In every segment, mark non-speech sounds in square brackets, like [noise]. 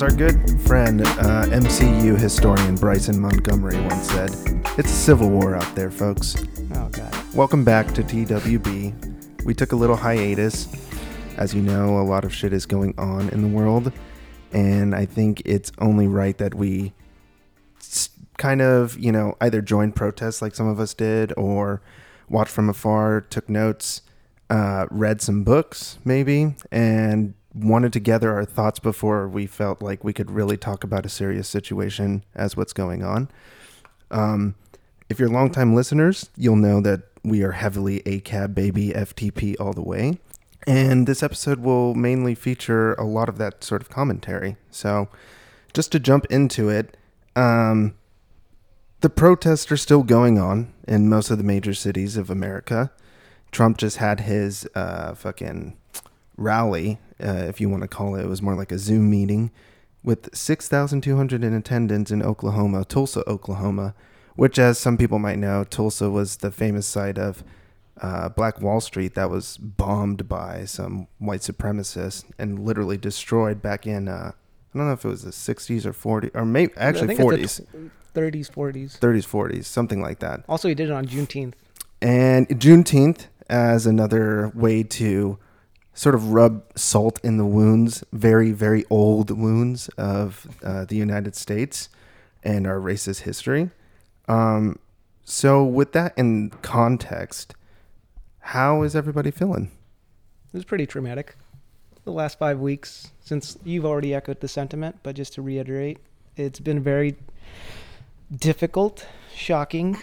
As our good friend, uh, MCU historian Bryson Montgomery once said, it's a civil war out there, folks. Oh god. Welcome back to TWB. We took a little hiatus. As you know, a lot of shit is going on in the world, and I think it's only right that we kind of, you know, either join protests like some of us did, or watch from afar, took notes, uh, read some books, maybe, and wanted to gather our thoughts before we felt like we could really talk about a serious situation as what's going on. Um, if you're longtime listeners, you'll know that we are heavily ACAB baby FTP all the way. And this episode will mainly feature a lot of that sort of commentary. So, just to jump into it, um, the protests are still going on in most of the major cities of America. Trump just had his uh, fucking rally, uh, if you want to call it. It was more like a Zoom meeting with 6,200 in attendance in Oklahoma, Tulsa, Oklahoma, which, as some people might know, Tulsa was the famous site of uh, Black Wall Street that was bombed by some white supremacists and literally destroyed back in, uh, I don't know if it was the 60s or 40s, or maybe actually I think 40s, it's the 30s, 40s. 30s, 40s, something like that. Also, he did it on Juneteenth. And Juneteenth as another way to sort of rub salt in the wounds, very, very old wounds of uh, the United States and our racist history. Um, so, with that in context, how is everybody feeling? It was pretty traumatic. The last five weeks, since you've already echoed the sentiment, but just to reiterate, it's been very difficult, shocking,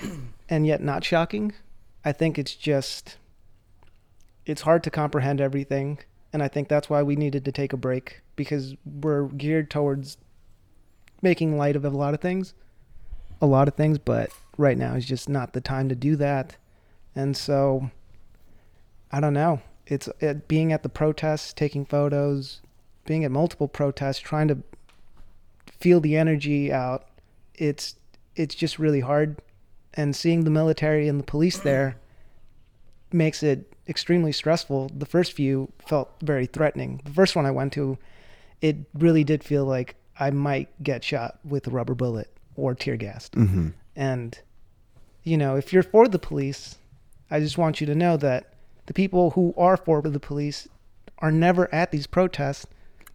and yet not shocking. I think it's just, it's hard to comprehend everything. And I think that's why we needed to take a break because we're geared towards making light of a lot of things, a lot of things, but right now is just not the time to do that. And so, I don't know. It's it, being at the protests, taking photos, being at multiple protests, trying to feel the energy out. It's it's just really hard, and seeing the military and the police there makes it extremely stressful. The first few felt very threatening. The first one I went to, it really did feel like I might get shot with a rubber bullet or tear gassed. Mm-hmm. And, you know, if you're for the police, I just want you to know that the people who are for the police are never at these protests.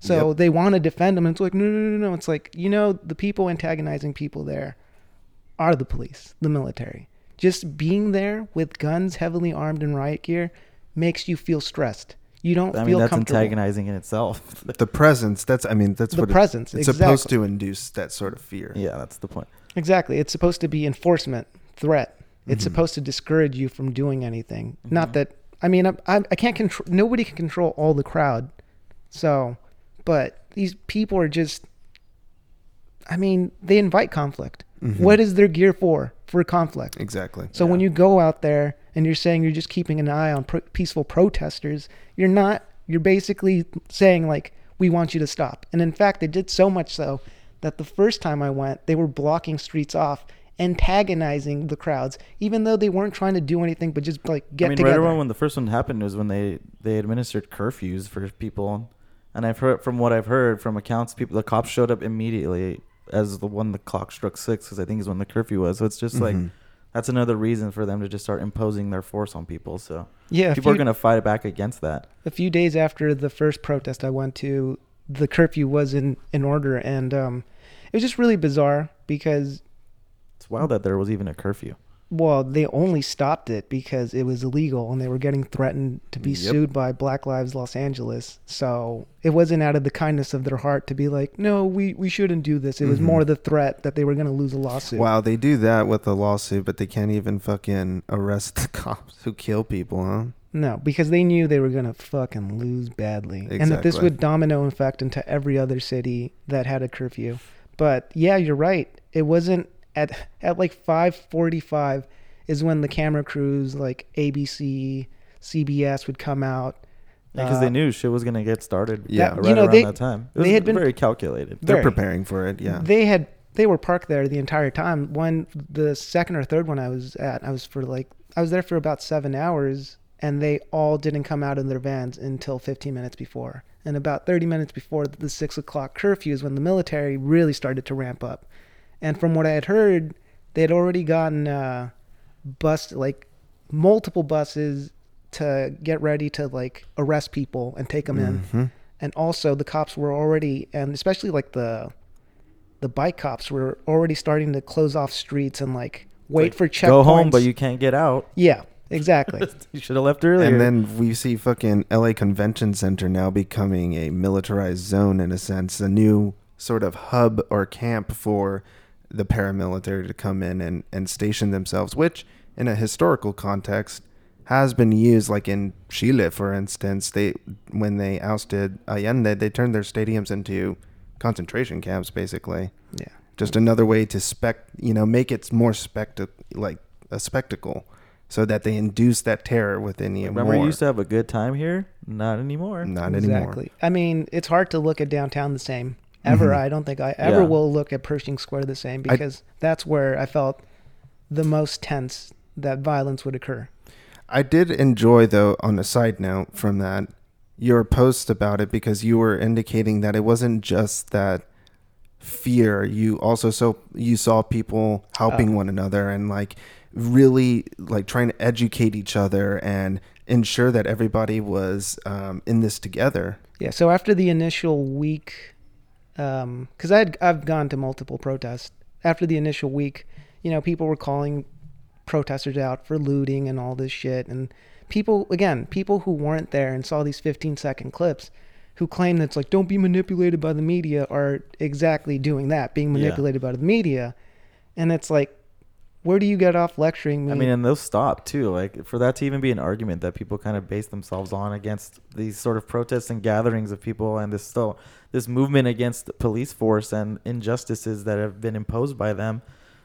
So Yep. they want to defend them. And it's like, no, no, no, no. It's like, you know, the people antagonizing people there are the police, the military. Just being there with guns, heavily armed and riot gear, makes you feel stressed. You don't I mean, feel that's comfortable. antagonizing in itself. [laughs] The presence, that's, I mean, that's The what it- presence, it's supposed exactly. to induce that sort of fear. yeah, that's the point. Exactly. It's supposed to be enforcement, threat. It's Mhm. supposed to discourage you from doing anything. Not Mhm. that I mean I, I I can't control. Nobody can control all the crowd. So, but these people are just. I mean, they invite conflict. Mhm. What is their gear for? For conflict. Exactly. So when you go out there and you're saying you're just keeping an eye on pro- peaceful protesters, you're not. You're basically saying like we want you to stop. And in fact, they did so much so that the first time I went, they were blocking streets off, antagonizing the crowds, even though they weren't trying to do anything but just like get I mean, together. right around when the first one happened was when they they administered curfews for people, and I've heard from what I've heard from accounts, people the cops showed up immediately as the one the clock struck six because I think is when the curfew was. So it's just like Mhm. that's another reason for them to just start imposing their force on people. So yeah, people are gonna fight back against that. a few days after the first protest I went to, the curfew was in in order, and um, it was just really bizarre because It's wild that there was even a curfew. Well, they only stopped it because it was illegal and they were getting threatened to be Yep. sued by Black Lives Los Angeles. So it wasn't out of the kindness of their heart to be like, no, we, we shouldn't do this. It was Mhm. more the threat that they were going to lose a lawsuit. Wow, they do that with a lawsuit, but they can't even fucking arrest [laughs] the cops who kill people, huh? No, because they knew they were going to fucking lose badly. And that this would domino effect into every other city that had a curfew. But yeah, you're right. It wasn't at at like 5:45 is when the camera crews like ABC, CBS would come out. because Uh, they knew shit was gonna get started. Yeah. That- right you know, around they- that time. It they had been- very calculated. They're Very. preparing for it, yeah. They had they were parked there the entire time. When the second or third one I was at, I was for like I was there for about seven hours, and they all didn't come out in their vans until 15 minutes before. And about 30 minutes before the six o'clock curfew is when the military really started to ramp up. And from what I had heard, they had already gotten uh, bus like multiple buses to get ready to like arrest people and take them in. Mhm. And also the cops were already, and especially like the the bike cops were already starting to close off streets and like wait Like, for checkpoints. Go home, but you can't get out. yeah, exactly. [laughs] You should have left earlier. And then we see fucking LA Convention Center now becoming a militarized zone in a sense, a new sort of hub or camp for the paramilitary to come in and, and station themselves, which in a historical context has been used like in Chile for instance, they when they ousted Allende, they turned their stadiums into concentration camps basically. yeah. Just another way to spec, you know, make it more spectac like a spectacle, so that they induce that terror within you Remember, more. you used to have a good time here. Not anymore. Not exactly. anymore. I mean, it's hard to look at downtown the same. Ever, Mhm. I don't think I ever Yeah. will look at Pershing Square the same I- because that's where I felt the most tense that violence would occur. I did enjoy, though, on a side note from that, your post about it because you were indicating that it wasn't just that fear. You also so you saw people helping Oh. one another and like really like trying to educate each other and ensure that everybody was um, in this together. Yeah. So after the initial week, Um, because I had I've gone to multiple protests. After the initial week, you know, people were calling protesters out for looting and all this shit, and people again, people who weren't there and saw these 15 second clips, who claim that it's like don't be manipulated by the media, are exactly doing that, being Yeah. manipulated by the media, and it's like, where do you get off lecturing me? I mean, and those stopped too. Like for that to even be an argument that people kind of base themselves on against these sort of protests and gatherings of people, and this still this movement against the police force and injustices that have been imposed by them.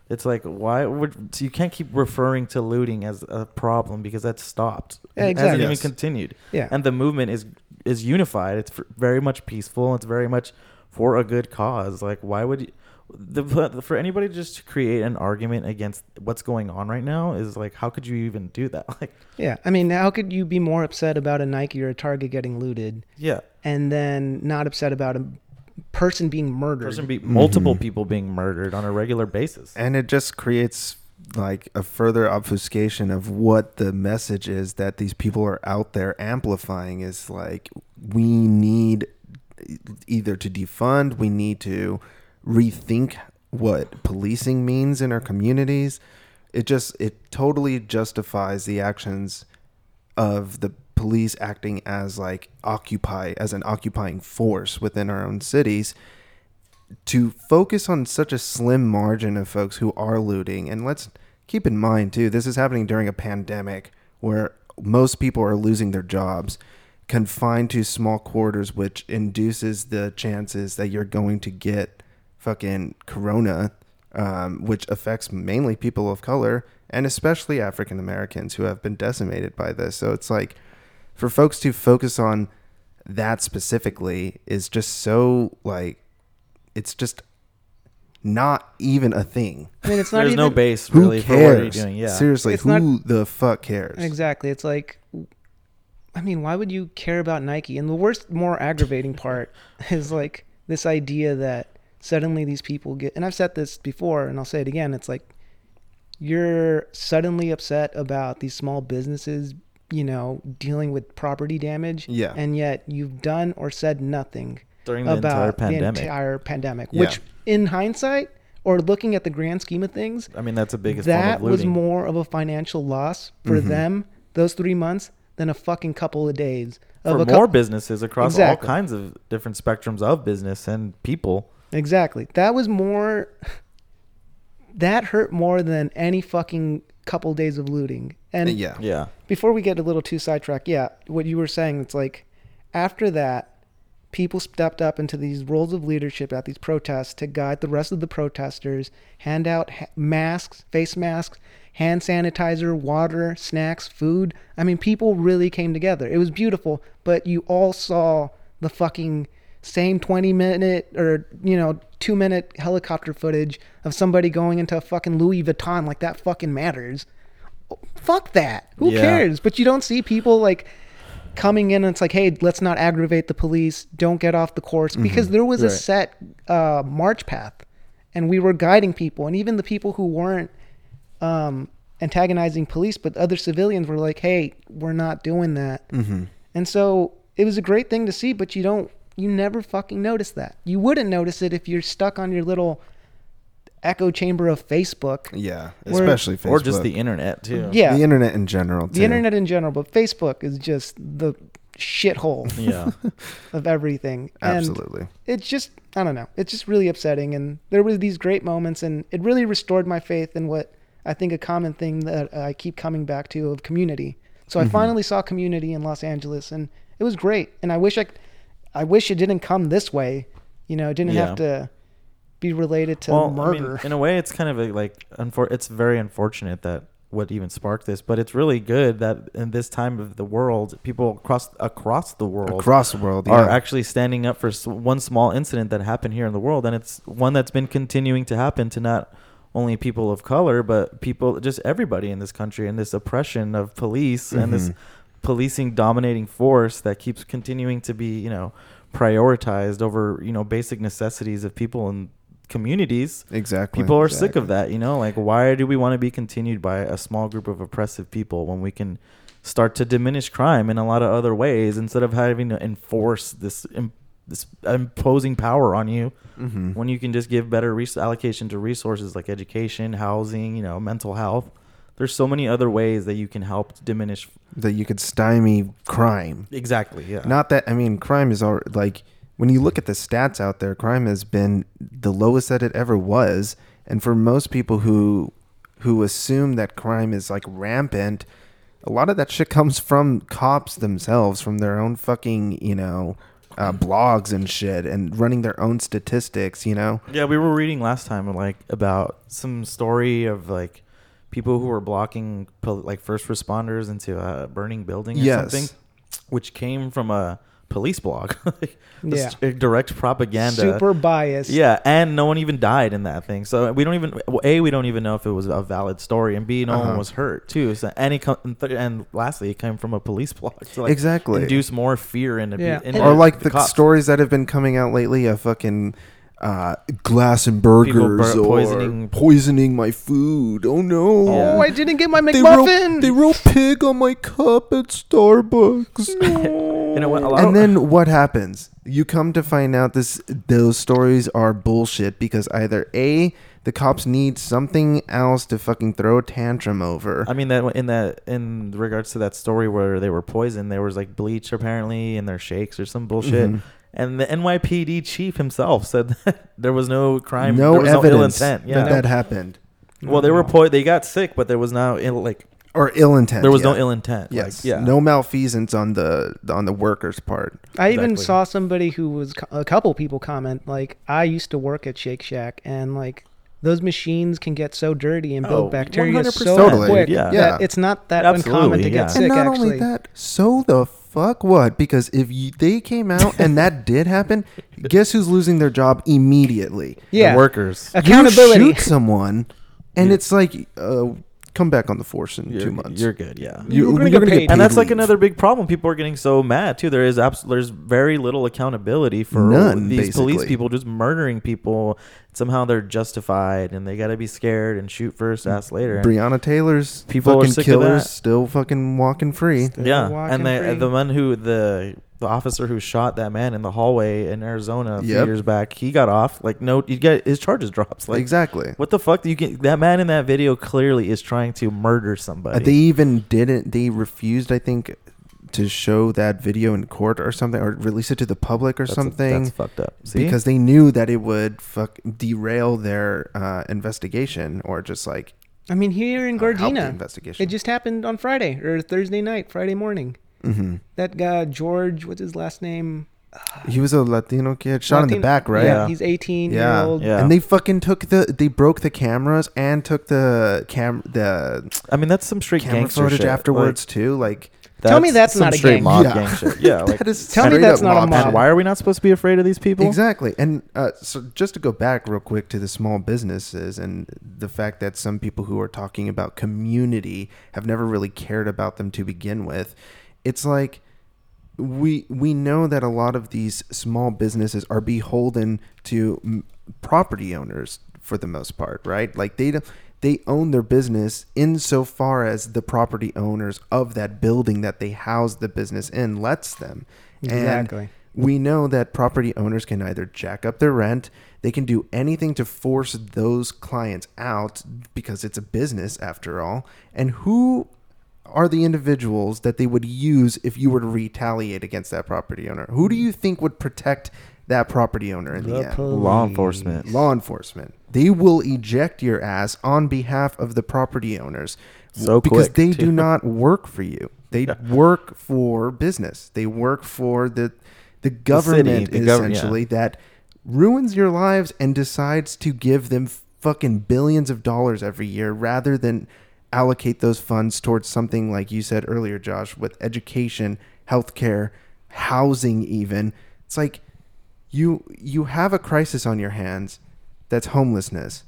It's like why would so you can't keep referring to looting as a problem because that's stopped. Yeah, It exactly. hasn't even continued. yeah. and the movement is is unified. It's very much peaceful. It's very much for a good cause. Like, why would you, the for anybody just to create an argument against what's going on right now is like, how could you even do that? [laughs] Like, yeah. I mean, how could you be more upset about a Nike or a Target getting looted? yeah, and then not upset about a person being murdered. person be multiple Mhm. people being murdered on a regular basis. And it just creates like a further obfuscation of what the message is that these people are out there amplifying is like we need either to defund, we need to rethink what policing means in our communities. It just it totally justifies the actions of the police acting as like occupy as an occupying force within our own cities to focus on such a slim margin of folks who are looting and let's keep in mind too this is happening during a pandemic where most people are losing their jobs confined to small quarters which induces the chances that you're going to get fucking corona um, which affects mainly people of color and especially african americans who have been decimated by this so it's like for folks to focus on that specifically is just so like it's just not even a thing. I mean, it's not There's even no base Who really for what you're cares? doing. Yeah, Seriously, It's who not- the fuck cares? exactly. It's like, I mean, why would you care about Nike? And the worst, more aggravating part [laughs] is like this idea that suddenly these people get. And I've said this before, and I'll say it again. It's like you're suddenly upset about these small businesses, you know, dealing with property damage, Yeah. and yet you've done or said nothing during the entire about the pandemic. entire pandemic, Yeah. which in hindsight or looking at the grand scheme of things, I mean, that's the biggest form that was more of a financial loss for Mhm. them those three months than a fucking couple of days of for a more businesses across Exactly. all kinds of different spectrums of business and people. Exactly that was more that hurt more than any fucking couple days of looting and yeah. Yeah, before we get a little too sidetracked, yeah, what you were saying, it's like after that, people stepped up into these roles of leadership at these protests to guide the rest of the protesters, hand out ha- masks, face masks, hand sanitizer, water, snacks, food. I mean, people really came together. It was beautiful, but you all saw the fucking same 20 minute or, you know, two minute helicopter footage of somebody going into a fucking Louis Vuitton like that fucking matters fuck that. Who Yeah. cares? But you don't see people like coming in and it's like, hey, let's not aggravate the police. Don't get off the course because there was a set uh, march path, and we were guiding people, and even the people who weren't um, antagonizing police, but other civilians were like, hey, we're not doing that. Mm-hmm. And so it was a great thing to see, but you don't, you never fucking notice that. You wouldn't notice it if you're stuck on your little echo chamber of Facebook. Yeah, Where- especially Facebook or just the internet too. Yeah, the internet in general. the internet in general, but Facebook is just the shithole [laughs] Yeah. [laughs] of everything. And Absolutely. it's just, I don't know, it's just really upsetting. And there were these great moments, and it really restored my faith in what I think a common thing that I keep coming back to of community. So I Mhm. finally saw community in Los Angeles, and it was great. And I wish I, I wish it didn't come this way. You know, it didn't Yeah. have to be related to well, I mean, murder. in a way, it's kind of a, like unfor- It's very unfortunate that what even sparked this, but it's really good that in this time of the world, people across across the world Across the world, are yeah. actually standing up for one small incident that happened here in the world, and it's one that's been continuing to happen to not only people of color, but people, just everybody in this country, and this oppression of police and this Mhm. Policing dominating force that keeps continuing to be, you know, prioritized over, you know, basic necessities of people and communities. exactly. People are sick of that, you know? Like, why do we want to be continued by a small group of oppressive people when we can start to diminish crime in a lot of other ways instead of having to enforce this im- this imposing power on you hmm when you can just give better res- allocation to resources like education, housing, you know, mental health. There's so many other ways that you can help diminish. That you could stymie crime. Exactly. Yeah. Not that I mean, crime is all like when you look at the stats out there, crime has been the lowest that it ever was, and for most people who who assume that crime is like rampant, a lot of that shit comes from cops themselves, from their own fucking you know uh, blogs and shit, and running their own statistics. You know, Yeah, we were reading last time like about some story of like people who were blocking pol- like first responders into a burning building or Yes. something, which came from a police blog. [laughs] like, Yeah. direct propaganda. Super biased. Yeah, and no one even died in that thing. So we don't even well, a we don't even know if it was a valid story, and b no one Uh-huh. was hurt too. So and it co- and, th- and lastly, it came from a police [laughs] blog to like exactly. induce more fear into Yeah. pe- into or like the cops. stories that have been coming out lately of fucking uh, glass and burgers bur- or poisoning- poisoning my food. Oh no! Yeah. Oh, I didn't get my They wrote, McMuffin. they wrote pig on my cup at Starbucks. [laughs] [laughs] You know what? A lot and then what happens? You come to find out this those stories are bullshit because either a the cops need something else to fucking throw a tantrum over. I mean that in that in regards to that story where they were poisoned, there was like bleach apparently in their shakes or some bullshit. Mhm. And the NYPD chief himself said [laughs] that there was no crime, no there was evidence no ill intent. Yeah. that that happened well, they were po- they got sick, but there was no ill, like or ill intent. there was no ill intent. Yes. Like, yeah. No malfeasance on the on the workers' part. I even Exactly. saw somebody who was a couple people comment like, "I used to work at Shake Shack, and like those machines can get so dirty and build Oh, bacteria 100%. so Totally. quick Yeah. that Yeah. it's not that Absolutely, uncommon to yeah. get And sick. and not actually, only that, so the fuck what? Because if you, they came out and that [laughs] did happen, guess who's losing their job immediately? yeah, The workers. accountability. You shoot someone, and it's like, uh, come back on the force in You're, two months. You're good. Yeah. You- You're gonna get paid. and that's like leave. another big problem. People are getting so mad too. There is abs- there's very little accountability for None, these police people just murdering people. Somehow they're justified, and they got to be scared and shoot first, mm. ask later. And- Breonna Taylor's People are fucking killers still fucking walking free. Still yeah, walking and the free. the man who the the officer who shot that man in the hallway in Arizona a few Yep. years back, he got off. Like no, you get his charges dropped. Like exactly. what the fuck? Do you get that man in that video clearly is trying to murder somebody. Uh, they even didn't. They refused, I think, to show that video in court or something, or release it to the public or That's- something. that's fucked up. See? because they knew that it would fuck derail their uh, investigation or just like I mean, here in help the Gardena, investigation. it just happened on Friday or Thursday night, Friday morning. Hmm That guy George, what's his last name? He was a Latino kid shot in the back, right? Yeah, Yeah. he's 18 Yeah. year old. Yeah. And they fucking took the they broke the cameras and took the cam the I mean, that's some straight camera gangster footage shit. afterwards too. Like Like, Tell me that's some not a straight gang. mob Yeah. gang shit. [laughs] Yeah, like that is Tell me that's up not a mob mob. and why are we not supposed to be afraid of these people? Exactly. And uh, so just to go back real quick to the small businesses and the fact that some people who are talking about community have never really cared about them to begin with. It's like we we know that a lot of these small businesses are beholden to mm, property owners for the most part, right? Like they don't- they own their business insofar as the property owners of that building that they house the business in lets them. And Exactly. we know that property owners can either jack up their rent, they can do anything to force those clients out because it's a business after all. And who are the individuals that they would use if you were to retaliate against that property owner? Who do you think would protect that property owner in the, end? Law enforcement. Law enforcement. They will eject your ass on behalf of the property owners So because quick, they too. do [laughs] not work for you. They Yeah. work for business. They work for the the government the gov- yeah. essentially that ruins your lives and decides to give them fucking billions of dollars every year rather than allocate those funds towards something like you said earlier Josh with education, healthcare, housing even. It's like you you have a crisis on your hands that's homelessness.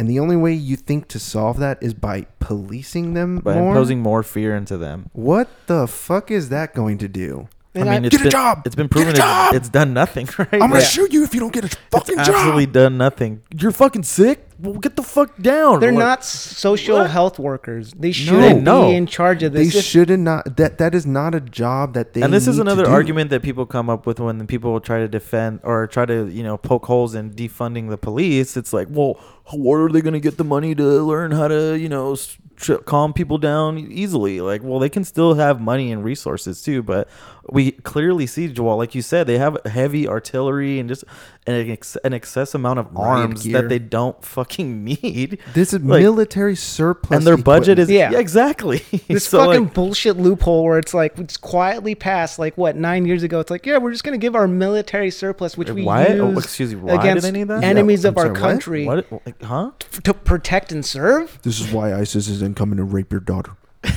And the only way you think to solve that is by policing them by more. imposing more fear into them. what the fuck is that going to do? And I mean, I- it's Get a been, job! It's been Get a proven job! it's, it's done nothing, [laughs] right? I'm gonna Like, shoot you if you don't get a fucking it's job. absolutely done nothing. You're fucking sick. Well, get the fuck down. They're Like, not social What? health workers. They shouldn't No. be in charge of They this. If- should not. Not. That that is not a job that they. and this is need to another argument that people come up with when people try to defend or try to you know poke holes in defunding the police it's like well where are they going to get the money to learn how to you know tr- calm people down easily like well they can still have money and resources too but we clearly see Joel like you said they have heavy artillery and just an, ex- an excess amount of arms gear. that they don't fucking [laughs] need This is Like- military surplus, and their budget is Yeah. yeah, exactly [laughs] this So, like, fucking bullshit loophole where it's like it's quietly passed like what nine years ago it's like yeah we're just gonna give our military surplus which we Why? Oh, use excuse me, why did against any that? enemies Yeah, of I'm our sorry, what? country what like, huh f- to protect and serve This is why ISIS isn't coming to rape your daughter. [laughs]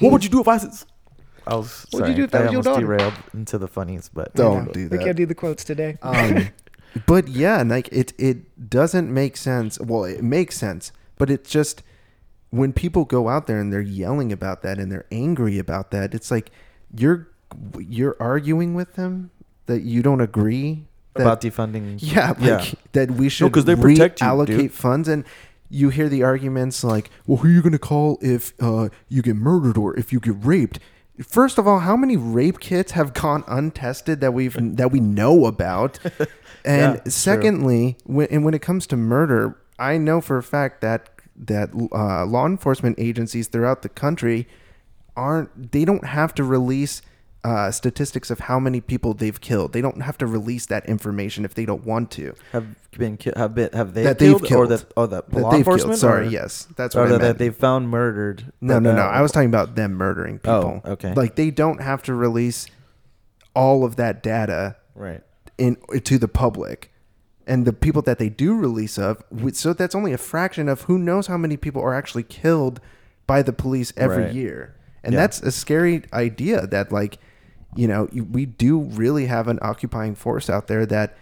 What would you do if ISIS? I was What'd sorry, you do if that I was your almost daughter? derailed into the funnies, but Don't I know. do we that. can't do the quotes today Um, [laughs] but yeah, like it it doesn't make sense. Well, it makes sense, but it's just when people go out there and they're yelling about that and they're angry about that, it's like you're you're arguing with them that you don't agree that, about defunding. [laughs] yeah, like yeah. that we should should 'cause they protect you, reallocate dude. funds and you hear the arguments like, well, who are you going to call if uh, you get murdered or if you get raped? First of all, how many rape kits have gone untested that we've [laughs] that we know about? [laughs] And Yeah, secondly, when and when it comes to murder, I know for a fact that that uh, law enforcement agencies throughout the country aren't they don't have to release uh, statistics of how many people they've killed. They don't have to release that information if they don't want to. have been ki- have been have they That they've killed, or killed. that oh that, That law enforcement killed. Sorry, or, yes, that's or what I that, meant. they found murdered. No, no, no. Uh, I was talking about them murdering people. Oh, okay. Like they don't have to release all of that data right. in to the public. And the people that they do release of, so that's only a fraction of who knows how many people are actually killed by the police every Right. year. And Yeah. that's a scary idea that like, you know, we do really have an occupying force out there that,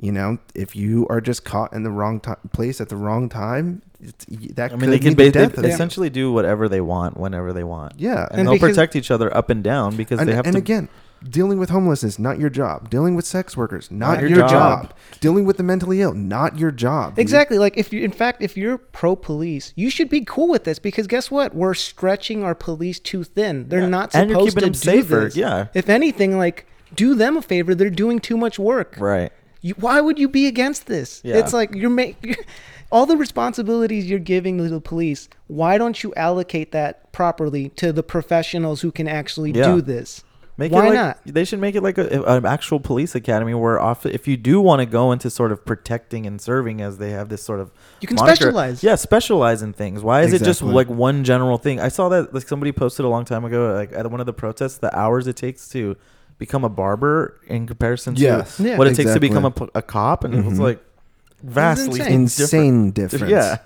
you know, if you are just caught in the wrong ti place at the wrong time, it's, that I could mean, they can mean ba- the they of you. essentially do whatever they want whenever they want. Yeah. and, And they'll because- protect each other up and down because and, they have and to. again dealing with homelessness not your job dealing with sex workers not, Not your your, job. job. dealing with the mentally ill not your job dude. Exactly. Like if you, in fact, if you're pro police, you should be cool with this because guess what? We're stretching our police too thin. They're Yeah. not And supposed you're keeping to them do safer, this. yeah. If anything, like do them a favor. They're doing too much work. right. You, why would you be against this? Yeah. It's like you're making all the responsibilities you're giving to the police. Why don't you allocate that properly to the professionals who can actually Yeah. do this? Make Why it like, not? They should make it like a, an actual police academy where, off, if you do want to go into sort of protecting and serving, as they have this sort of You can moniker- specialize. Yeah, specialize in things. Why is it just like one general thing? I saw that like somebody posted a long time ago, like at one of the protests, the hours it takes to become a barber in comparison to Yes. Yeah. what it takes to Exactly. become a cop, and it was mm-hmm. like vastly insane. insane difference Yeah,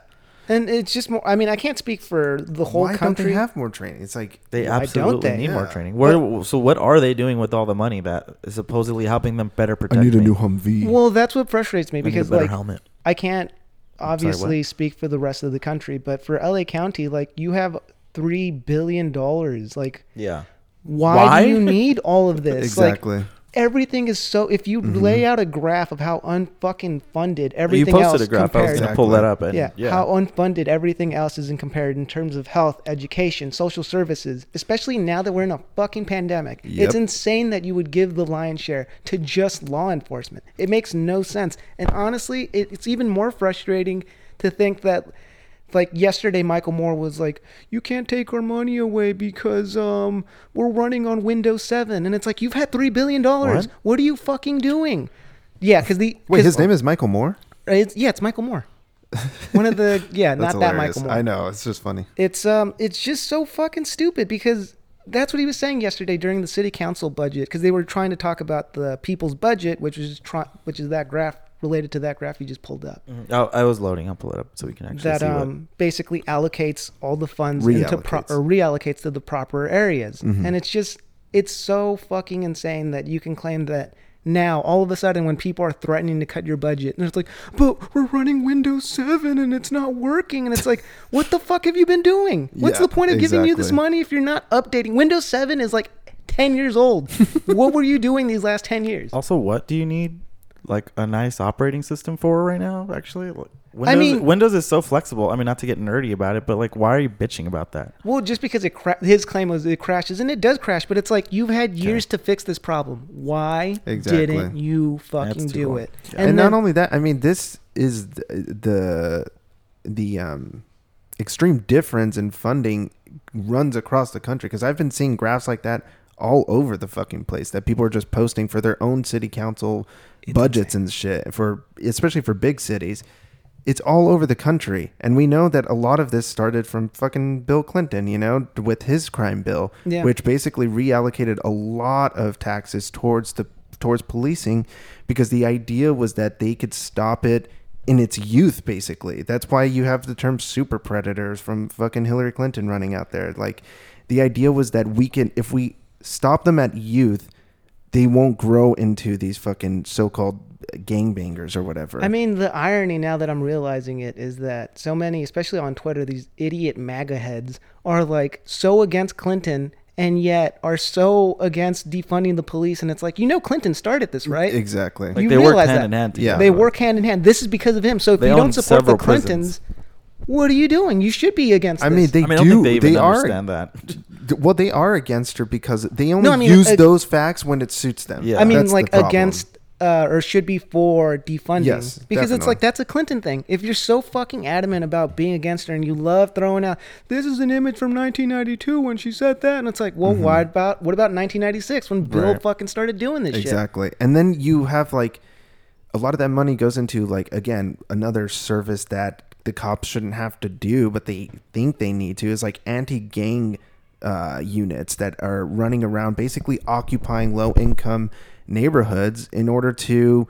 And it's just more. I mean, I can't speak for the whole why country. don't they have more training it's like they Why don't absolutely they? need more Yeah. training. Where, so what are they doing with all the money that is supposedly helping them better protect? I need a me? New Humvee Well, that's what frustrates me I need a because better like helmet. I can't what? obviously speak for the rest of the country, but for LA County, like you have three billion dollars. Like Yeah. Why, Why? do you need all of [laughs] this? Like, Exactly. Everything is so. If you Mhm. lay out a graph of how unfucking funded everything you posted else a graph. I was gonna pull that up. And, yeah, yeah. how unfunded everything else is in compared in terms of health, education, social services, especially now that we're in a fucking pandemic. Yep. It's insane that you would give the lion's share to just law enforcement. It makes no sense. And honestly, it, it's even more frustrating to think that like yesterday Michael Moore was like, "You can't take our money away because um we're running on Windows 7." And it's like, "You've had 3 billion dollars. What? What are you fucking doing?" Yeah, cuz the Wait, 'cause- his name is Michael Moore. it's, yeah, it's Michael Moore. One of the [laughs] yeah, not that. Michael Moore. I know. It's just funny. It's um, it's just so fucking stupid because that's what he was saying yesterday during the city council budget because they were trying to talk about the people's budget, which is try, which is that graph related to that graph you just pulled up. Mhm. Oh, I was loading. I'll pull it up so we can actually That see what. um basically allocates all the funds into pro- or reallocates to the proper areas, Mhm. and it's just it's so fucking insane that you can claim that now all of a sudden when people are threatening to cut your budget and it's like but we're running windows 7 and it's not working and it's like [laughs] what the fuck have you been doing what's Yeah, the point of giving you this money if you're not updating windows 7 is like 10 years old [laughs] what were you doing these last 10 years Also, what do you need like a nice operating system for right now? Actually, Like, Windows, I mean- Windows is so flexible. I mean, not to get nerdy about it, but like, why are you bitching about that? well just because it cra- his claim was it crashes and it does crash but it's like you've had years to fix this problem why Exactly. didn't you fucking do cool. it And, then- not only that, I mean, this is the the, the um, extreme difference in funding runs across the country because I've been seeing graphs like that all over the fucking place that people are just posting for their own city council It's budgets and shit for especially for big cities. It's all over the country, and we know that a lot of this started from fucking Bill Clinton, you know, with his crime bill, Yeah. which basically reallocated a lot of taxes towards the towards policing because the idea was that they could stop it in its youth basically that's why you have the term super predators from fucking hillary clinton running out there like the idea was that we can if we stop them at youth they won't grow into these fucking so-called gangbangers or whatever I mean, the irony now that I'm realizing it is that so many, especially on Twitter, these idiot MAGA heads are like so against Clinton and yet are so against defunding the police. And it's like, you know, Clinton started this, mm, right? exactly Like You they work hand that. in hand. Yeah. They work hand in hand. This is because of him. So if They you don't support the Clintons, prisons. Clintons, what are you doing? You should be against i this. mean they I mean, I do don't think they even are understand that. [laughs] well they are against her because they only I mean, use uh, those facts when it suits them Yeah. I mean, That's like against uh, or should be for defunding. Yes, because it's like that's a Clinton thing. If you're so fucking adamant about being against her and you love throwing out this is an image from 1992 when she said that, and it's like, well, why about what about 1996 when Bill Mm-hmm. Right. fucking started doing this shit? exactly and then you have like a lot of that money goes into like again another service that the cops shouldn't have to do but they think they need to is like anti-gang uh, units that are running around basically occupying low income neighborhoods in order to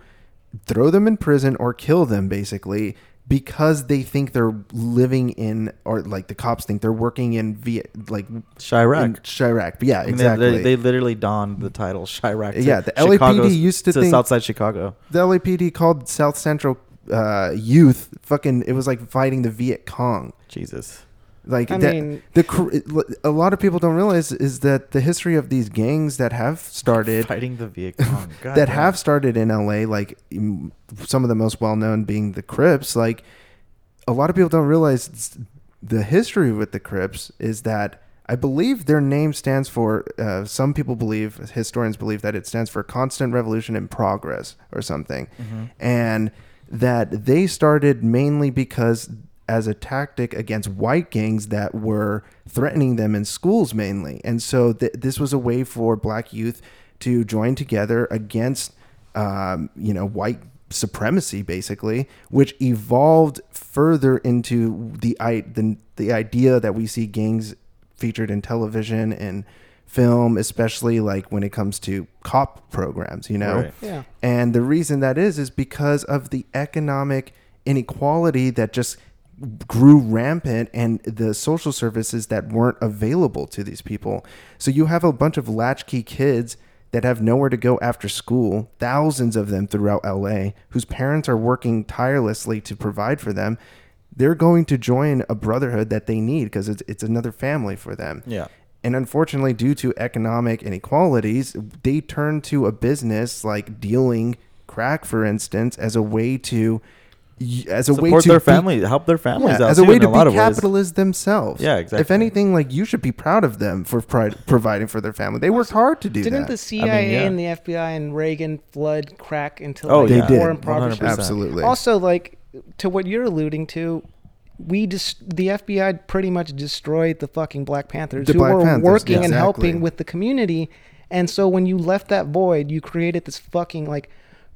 throw them in prison or kill them basically because they think they're living in or like the cops think they're working in Viet like Chiraq. Chiraq yeah I mean, exactly They, they literally donned the title Chiraq. to Yeah, the Chicago's- LAPD used to think- Southside Chicago. the LAPD called South Central uh, youth fucking. It was like fighting the Viet Cong. Jesus. Like I that, mean- the a lot of people don't realize is that the history of these gangs that have started Fighting the Viet Cong. [laughs] That damn. have started in LA, like some of the most well known being the Crips. Like a lot of people don't realize the history with the Crips is that I believe their name stands for. Uh, some people believe, historians believe that it stands for constant revolution in progress or something, Mm-hmm. and that they started mainly because as a tactic against white gangs that were threatening them in schools mainly. And so th- this was a way for black youth to join together against, um, you know, white supremacy, basically, which evolved further into the, the, the idea that we see gangs featured in television and film, especially like when it comes to cop programs, you know? Right. Yeah. And the reason that is is because of the economic inequality that just grew rampant and the social services that weren't available to these people. So you have a bunch of latchkey kids that have nowhere to go after school, thousands of them throughout LA, whose parents are working tirelessly to provide for them. They're going to join a brotherhood that they need because it's, it's another family for them Yeah. And unfortunately, due to economic inequalities, they turn to a business like dealing crack, for instance, as a way to as a way Support to their be- family, help their families yeah, out as a way in to a lot be capitalists themselves. Yeah, exactly. If anything, like you should be proud of them for pri- providing for their family. They worked hard to do Didn't that. the CIA yeah. and the FBI and Reagan flood crack until Oh, like, They yeah. did. poor impoverished Absolutely. Also, like to what you're alluding to, we just the FBI pretty much destroyed the fucking Black Panthers The who Black were Panthers, working and exactly. helping with the community. And so when you left that void, you created this fucking like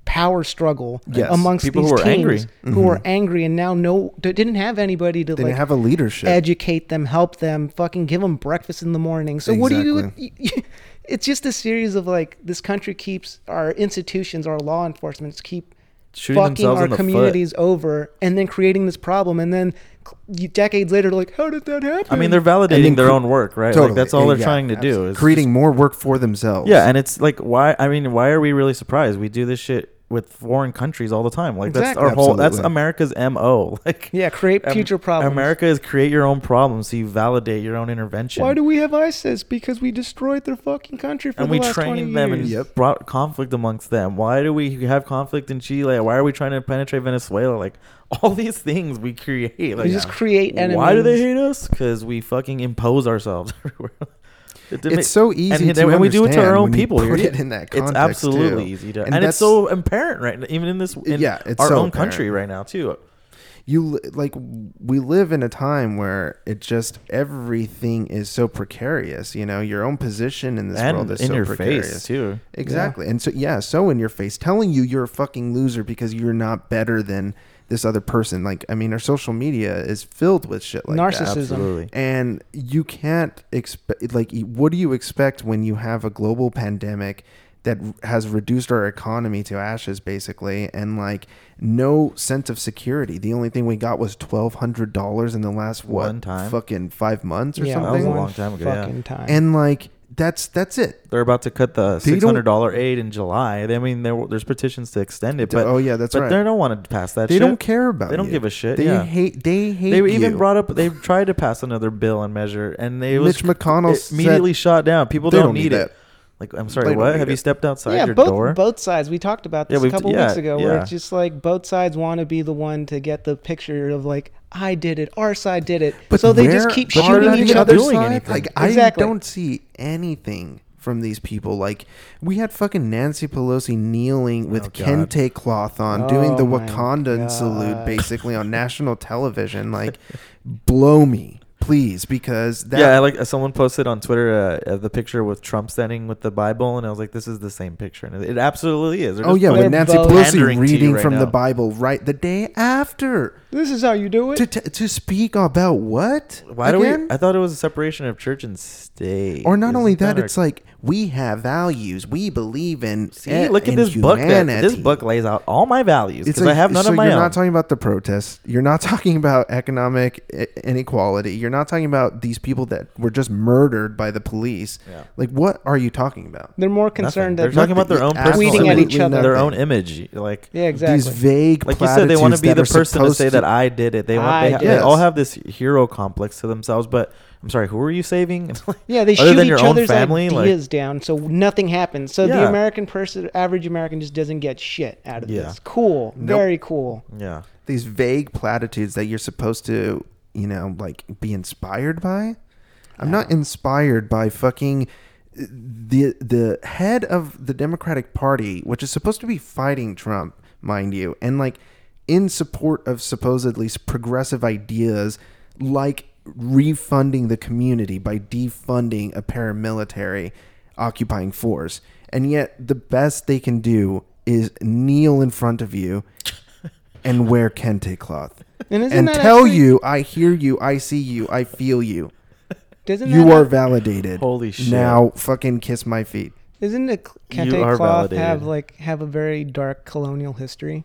power struggle Yes. amongst People these who were teams angry. who were mm-hmm. angry and now no didn't have anybody to they like didn't have a leadership. educate them, help them, fucking give them breakfast in the morning. So what do you? [laughs] It's just a series of like this country keeps our institutions, our law enforcement keep Shooting fucking our in the foot. communities over, and then creating this problem, and then decades later, like, how did that happen? I mean, they're And then validating their cre- own work, right? Totally. Like that's all Yeah, they're yeah, trying to do is creating just- more work for themselves. Yeah, and it's like why? I mean, why are we really surprised? We do this shit with foreign countries all the time. Like that's Exactly. our whole. That's Absolutely. America's mo. [laughs] Like yeah, create Am- future problems. America is create your own problems, so you validate your own intervention. Why do we have ISIS? Because we destroyed their fucking country for and the we last 20 trained them and years. Yep. brought conflict amongst them. Why do we have conflict in Chile? Why are we trying to penetrate Venezuela? Like [laughs] all these things we create. Like we just create enemies. why do they hate us? Because we fucking impose ourselves [laughs] everywhere. It It's so easy and, to and we do it to our own people. put here. it in that it's absolutely too. easy to, And and, it's so apparent right even in this in Yeah, it's our so own apparent. country right now too. you like we live in a time where it just everything is so precarious. You know, your own position in this world is in so your precarious. face too. Exactly. And so yeah, so in your face, telling you you're a fucking loser because you're not better than this other person. Like I mean, our social media is filled with shit like that. Narcissism. Absolutely. And you can't expect like what do you expect when you have a global pandemic that has reduced our economy to ashes basically and like no sense of security. The only thing we got was $1200 in the last what One time. fucking 5 months or yeah, That was a long time ago, yeah. Fucking time. And like that's that's it. They're about to cut the They six don't- hundred dollar aid in July. I mean, there, there's petitions to extend it, but oh yeah, that's but right. they don't want to pass that. they shit. don't care about They don't you. give a shit. They yeah. hate they hate They even you. brought up. They tried to pass another bill and measure, and they Mitch was McConnell it immediately shot down. People they don't, don't need, need it. that. Like, I'm They sorry, don't what? need Have it. you stepped outside yeah, your both door? both sides. We talked about Yeah, this a we've- couple yeah, weeks ago, where yeah. it's just like both sides want to be the one to get the picture of like I did it, our side did it, But so they just where keep are shooting the each other other. doing side? anything. Like Exactly. I don't see anything from these people. Like we had fucking Nancy Pelosi kneeling with Oh, God. kente cloth on, doing the Oh, my Wakandan salute, God. basically on national television. Like, [laughs] blow me, please, because that. yeah, like uh, someone posted on Twitter uh, uh, the picture with Trump standing with the Bible, and I was like, "This is the same picture," and it, it absolutely is. Oh yeah, with Nancy Pelosi Pandering to you reading right from the. Bible right the day after This is how you do it. to to, to speak about what? Why again? do we? I thought it was a separation of church and state. Or not Isn't only that, our- it's like we have values. We believe in. See, e- look at in this book. That, this book lays out all my values It's because I have none so of my you're own. not talking about the protests. You're not [laughs] talking about economic i- inequality. You're not talking about these people that were just murdered by the police. Yeah. Like, what are you talking about? They're more Nothing. concerned They're that talking about their own personal Tweeting at each other. their own image. Like yeah, exactly. These vague, like you said, they want to be the person to supposed say that I did it. They want. I They, ha- did they all have this hero complex to themselves. But I'm sorry, who are you saving? [laughs] Yeah, they Other shoot each other's family, like- down, so nothing happens. So the American person, average American, just doesn't get shit out of Yeah. this. Cool, Nope. very cool. yeah. these vague platitudes that you're supposed to, you know, like be inspired by. I'm not inspired by fucking the the head of the Democratic Party, which is supposed to be fighting Trump, mind you, and like in support of supposedly progressive ideas like refunding the community by defunding a paramilitary occupying force. And yet the best they can do is kneel in front of you and wear kente cloth [laughs] And isn't and that tell actually- you, I hear you, I see you, I feel you. doesn't You that are have- validated. Holy shit. Now fucking kiss my feet. Isn't the kente cloth validated. have like have a very dark colonial history?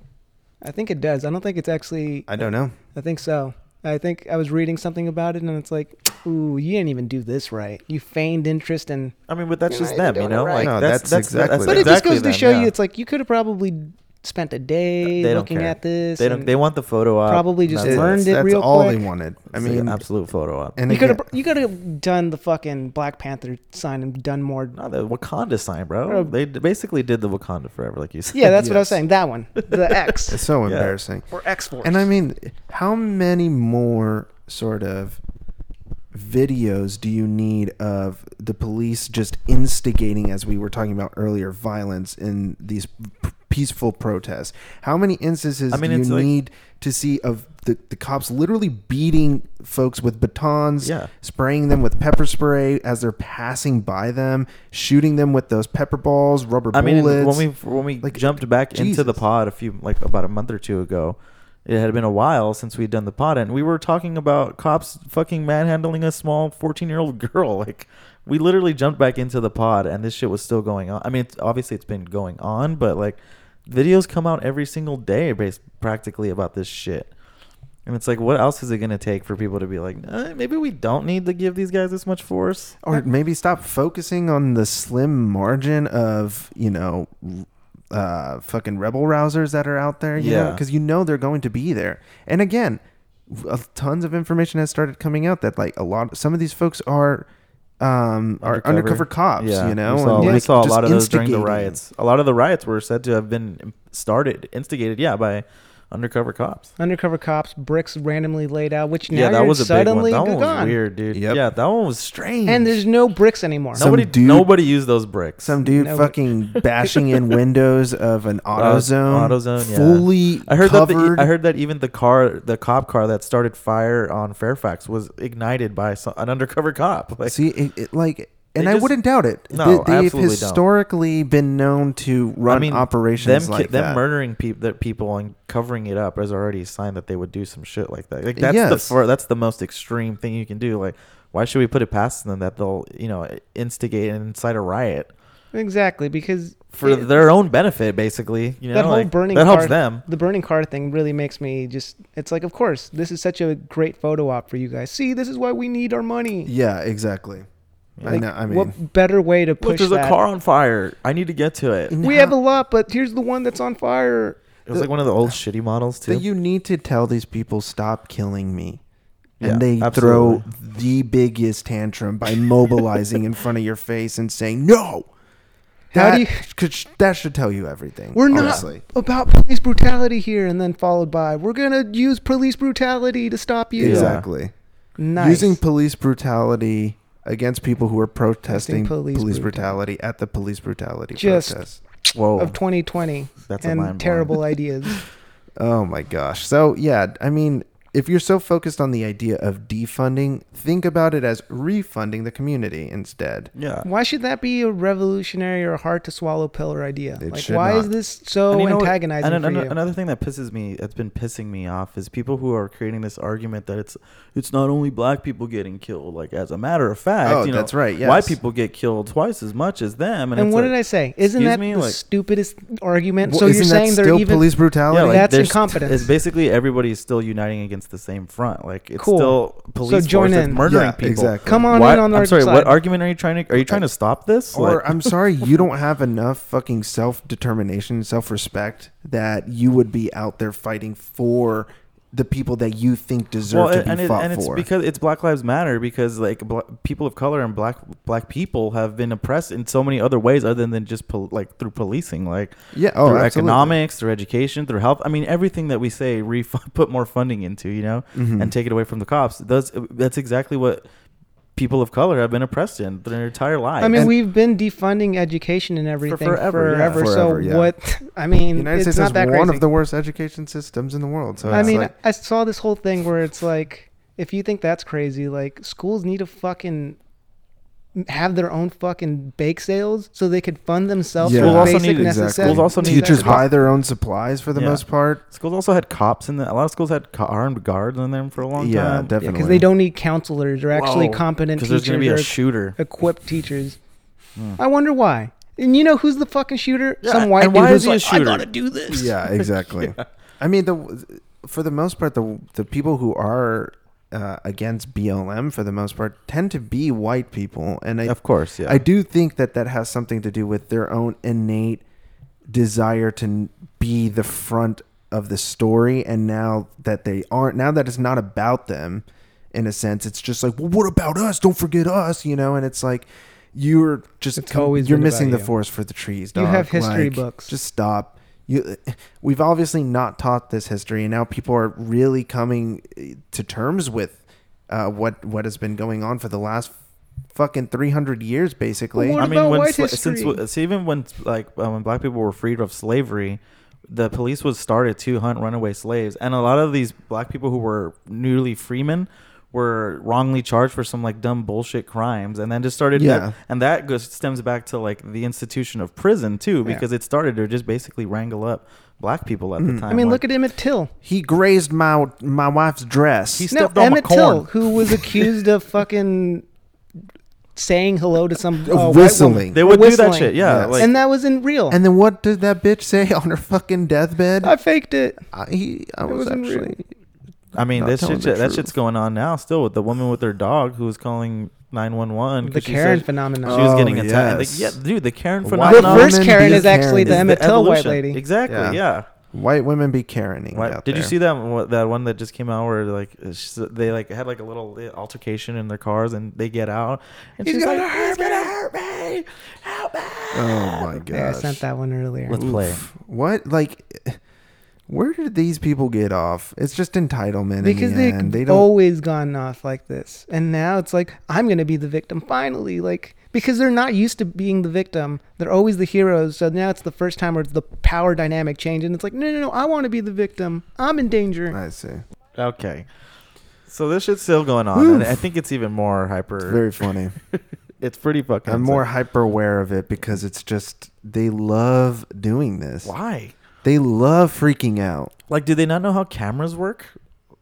I think it does. I don't think it's actually. I don't know. I think so. I think I was reading something about it, and it's like, ooh, you didn't even do this right. You feigned interest, and I mean, but that's just them, you know. it right. Like No, that's that's that's exactly that's that. but it just exactly goes to show yeah. you, it's like you could have probably spent a day They don't looking care. at this. They don't. They want the photo op. Probably just That's it. learned it that's real all quick. they wanted. I It's the mean, absolute photo op. and you could have you could have done the fucking Black Panther sign and done more. No, the Wakanda sign, bro. Bro. They basically did the Wakanda forever, like you said. Yeah, that's what I was saying. That one, the [laughs] X it's so Yeah. embarrassing. or X Force. And I mean, how many more sort of videos do you need of the police just instigating, as we were talking about earlier, violence in these p- peaceful protests? How many instances I mean, do you like- need to see of the, the cops literally beating folks with batons, Yeah. spraying them with pepper spray as they're passing by them, shooting them with those pepper balls, rubber I mean, when we when we Like, jumped back into the pod a few like about a month or two ago, it had been a while since we'd done the pod, and we were talking about cops fucking manhandling a small fourteen year old [laughs] girl. Like, we literally jumped back into the pod, and this shit was still going on. I mean, it's, obviously it's been going on, but like, videos come out every single day, based practically about this shit. And it's like, what else is it gonna take for people to be like, eh, maybe we don't need to give these guys this much force? or maybe stop focusing on the slim margin of you know uh fucking rebel rousers that are out there you Yeah. because you know they're going to be there and again uh, tons of information has started coming out that like a lot some of these folks are um are Undercover. undercover cops Yeah, you know we saw, and, we like, saw a lot of those during the riots. A lot of the riots were said to have been started, instigated, yeah, by undercover cops. undercover cops, bricks randomly laid out, which now yeah, that you're was a big one. suddenly That one was weird, dude. Yep. Yeah, that one was strange. And there's no bricks anymore. Some nobody, dude- nobody used those bricks. some dude No, but- fucking bashing in [laughs] windows of an uh, AutoZone, AutoZone, yeah. fully I heard that. The, I heard that even the car, the cop car that started fire on Fairfax, was ignited by some, an undercover cop. [laughs] Like, See, it, it, like, and They I wouldn't doubt it. No, they, I they've absolutely don't. historically been known to run I mean, operations them, like ki- them that. murdering people, that people and covering it up is already a sign that they would do some shit like that. Like that's the Yes. fir- that's the most extreme thing you can do. Like, why should we put it past them that they'll you know instigate and incite a riot Exactly, because for it- their own benefit, basically? You know, that whole like, burning that helps car, them. The burning car thing really makes me just. It's like, of course, this is such a great photo op for you guys. See, this is why we need our money. yeah, exactly. I know. I mean, what better way to Look, push there's that? a car on fire. I need to get to it. we have a lot, but here's the one that's on fire. It was like one of the old shitty models too. that you need to tell these people stop killing me. Yeah, And they absolutely. throw the biggest tantrum by [laughs] mobilizing in front of your face and saying no. How That, do you- could, that should tell you everything. We're not about police brutality here, and then followed by, we're gonna use police brutality to stop you. Yeah. Exactly. Nice. Using police brutality against people who are protesting police police, brutality. brutality at the police brutality Just- protest. Whoa, of 2020 that's and terrible ideas. [laughs] Oh my gosh. So yeah, I mean, if you're so focused on the idea of defunding, think about it as refunding the community instead. Yeah. Why should that be a revolutionary or a hard to swallow pillar idea? It like, why not. is this so And you know antagonizing and for an- you? Another thing that pisses me, that's been pissing me off, is people who are creating this argument that it's it's not only black people getting killed. Like as a matter of fact, Oh, you know, that's right, White people get killed twice as much as them. And, and what like, did I say? Isn't excuse that me? the Like- stupidest argument? Well, so you're that saying they're still even police brutality? Yeah, like That's there's- incompetence. It's basically everybody is still uniting against the same front. Like it's Cool. still police join force that's in. murdering Yeah, people. exactly. come on Why- in on our I'm sorry. side. What argument are you trying to? Are you trying to stop this? Or Like- I'm [laughs] sorry, you don't have enough fucking self determination, self respect that you would be out there fighting for the people that you think deserve well, to be and, it, fought and it's because it's Black Lives Matter because like people of color and black black people have been oppressed in so many other ways other than just pol- like through policing, like yeah, oh, through absolutely. economics, through education, through health. I mean, everything that we say, [laughs] refund, put more funding into, you know, Mhm. and take it away from the cops. Does that's exactly what people of color have been oppressed in their entire lives. I mean, And- we've been defunding education and everything forever, yeah. So Forever, yeah. what? [laughs] I mean, The United it's States not has that one crazy. of the worst education systems in the world. So I mean, like, I saw this whole thing where it's like, if you think that's crazy, like schools need to fucking have their own fucking bake sales so they could fund themselves Yeah. with Schools also basic need- necessities. Schools also need teachers to- buy their own supplies for the Yeah. most part. schools also had cops in the. A lot of schools had armed guards in them for a long time. Yeah, time. definitely. because they don't need counselors or actually Whoa. competent Because teachers there's going to be a shooter. equipped teachers. Hmm. I wonder why. And you know who's the fucking shooter? Yeah, Some white and dude why who's is he a like, I gotta do this. Yeah, [laughs] exactly. I mean, the for the most part, the the people who are uh, against BLM for the most part tend to be white people, and I Of course, yeah. I do think that that has something to do with their own innate desire to be the front of the story and now that they aren't now that it's not about them in a sense it's just like well what about us don't forget us you know and it's like you're just It's always you're missing the you. forest for the trees You have history Like, books. just stop you we've obviously not taught this history and now people are really coming eh, to terms with uh, what what has been going on for the last fucking 300 years basically What I mean, about when white sla- since history? w- so even when like uh, when black people were freed of slavery, the police was started to hunt runaway slaves, and a lot of these black people who were newly freemen were wrongly charged for some like dumb bullshit crimes, and then just started. Yeah. and that goes stems back to like the institution of prison too, Yeah. because it started to just basically wrangle up black people at the Mhm. time. I mean, like- look at Emmett Till. he grazed my my wife's dress He No, stepped on my Emmett Till, who was [laughs] accused of fucking saying hello to some uh, Of whistling. They would do that shit, yeah. Yes. Like, and that wasn't real. and then what did that bitch say [laughs] on her fucking deathbed I faked it. I, he, I It was wasn't real. Actually I mean, not this shit, that truth. shit's going on now still with the woman with her dog who was calling nine one one The Karen phenomenon. she was Oh, getting attacked. Like, yes. yeah, dude, the Karen phenomenon. Reverse women Karen is actually Karen the is Emmett the Till white lady. Exactly. Yeah. Yeah. white women be Karening Why- out did you see that one- that one that just came out where like it's- they like had like a little altercation in their cars and they get out and He's she's gonna like, hurt "He's gonna hurt me, help me!" oh my god Yeah, I sent that one earlier. Let's play. what like where did these people get off it's just entitlement because in the they've end. they don't always gone off like this and now it's like i'm gonna be the victim finally like because they're not used to being the victim they're always the heroes so now it's the first time where the power dynamic change and it's like no no no i want to be the victim i'm in danger I see Okay. So this shit's still going on, and I think it's even more hyper. it's very funny [laughs] it's pretty fucking. I'm more hyper aware of it because it's just they love doing this Why? They love freaking out Like, do they not know how cameras work?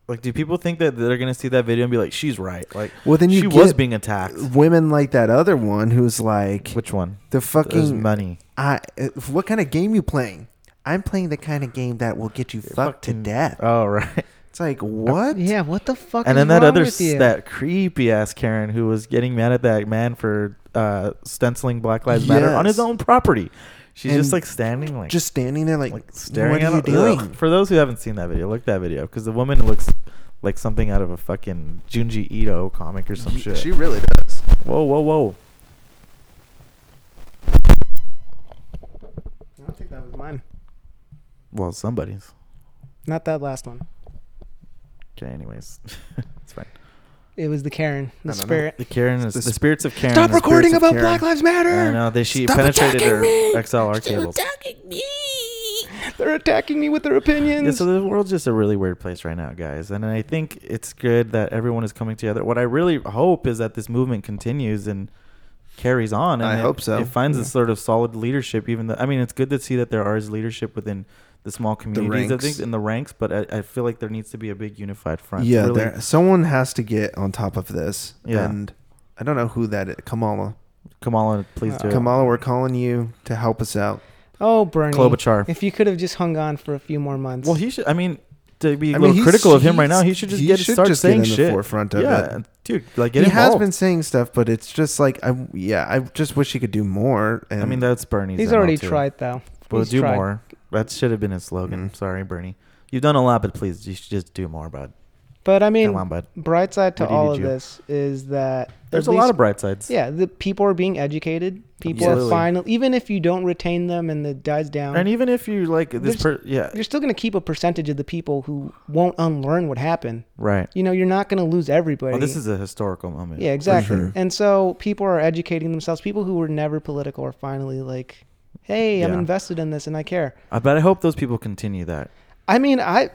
Like, do people think that they're gonna see that video and be like, "She's right"? Like, well then you she was being attacked. women like that other one who's like Which one? the There's fucking money. I, uh, what kind of game you playing i'm playing the kind of game that will get you fucked to death Oh [laughs] right. it's like what yeah what the fuck and is then that wrong other s- that creepy ass Karen who was getting mad at that man for uh, stenciling Black Lives Matter on his own property. She's just like standing like just standing there like, like staring what at are you doing Ugh. For those who haven't seen that video, look that video because the woman looks like something out of a fucking Junji Ito comic or some shit. she really does whoa, whoa, whoa! i don't think that was mine Well, somebody's. not that last one Okay, anyways, [laughs] it's fine. It was the karen the don't know. spirit The Karen is The the, spirits of Karen. stop the recording about Karen. black lives Matter. I matter know they she Stop penetrated attacking her me! XLR cables. they're attacking me with their opinions Yeah, so the world's just a really weird place right now, guys. And I think it's good that everyone is coming together. What I really hope is that this movement continues and carries on. And I it- hope so. It finds Yeah. a sort of solid leadership. Even though, I mean, it's good to see that there is leadership within the small communities. I ranks. think in the ranks, but I, I feel like there needs to be a big unified front. yeah really, there, someone has to get on top of this Yeah. and i don't know who that is kamala Kamala, please do it. kamala we're calling you to help us out oh bernie Klobuchar. if you could have just hung on for a few more months Well, he should. I mean, to be a I mean, little he's- critical of him right now, he should just he get should start just get saying in the shit. forefront of yeah, it. dude, like get he has involved. been saying stuff but it's just like i yeah i just wish he could do more and I mean, that's Bernie's. he's MO already too. tried though Well, He's do tried. more. That should have been his slogan. Mhm. Sorry, Bernie. You've done a lot, but please, you should just do more, bud. But I mean, on, bright side to What do you all of you? this is that There's at a lot of bright sides. yeah, the people are being educated. People Absolutely. are finally, even if you don't retain them and it dies down, And even if you like this, per- yeah, you're still going to keep a percentage of the people who won't unlearn what happened. right. You know, you're not going to lose everybody. Well, this is a historical moment. yeah, exactly. sure. And so people are educating themselves. People who were never political are finally like, "Hey, I'm Yeah. invested in this and I care." I but I hope those people continue that. I mean, I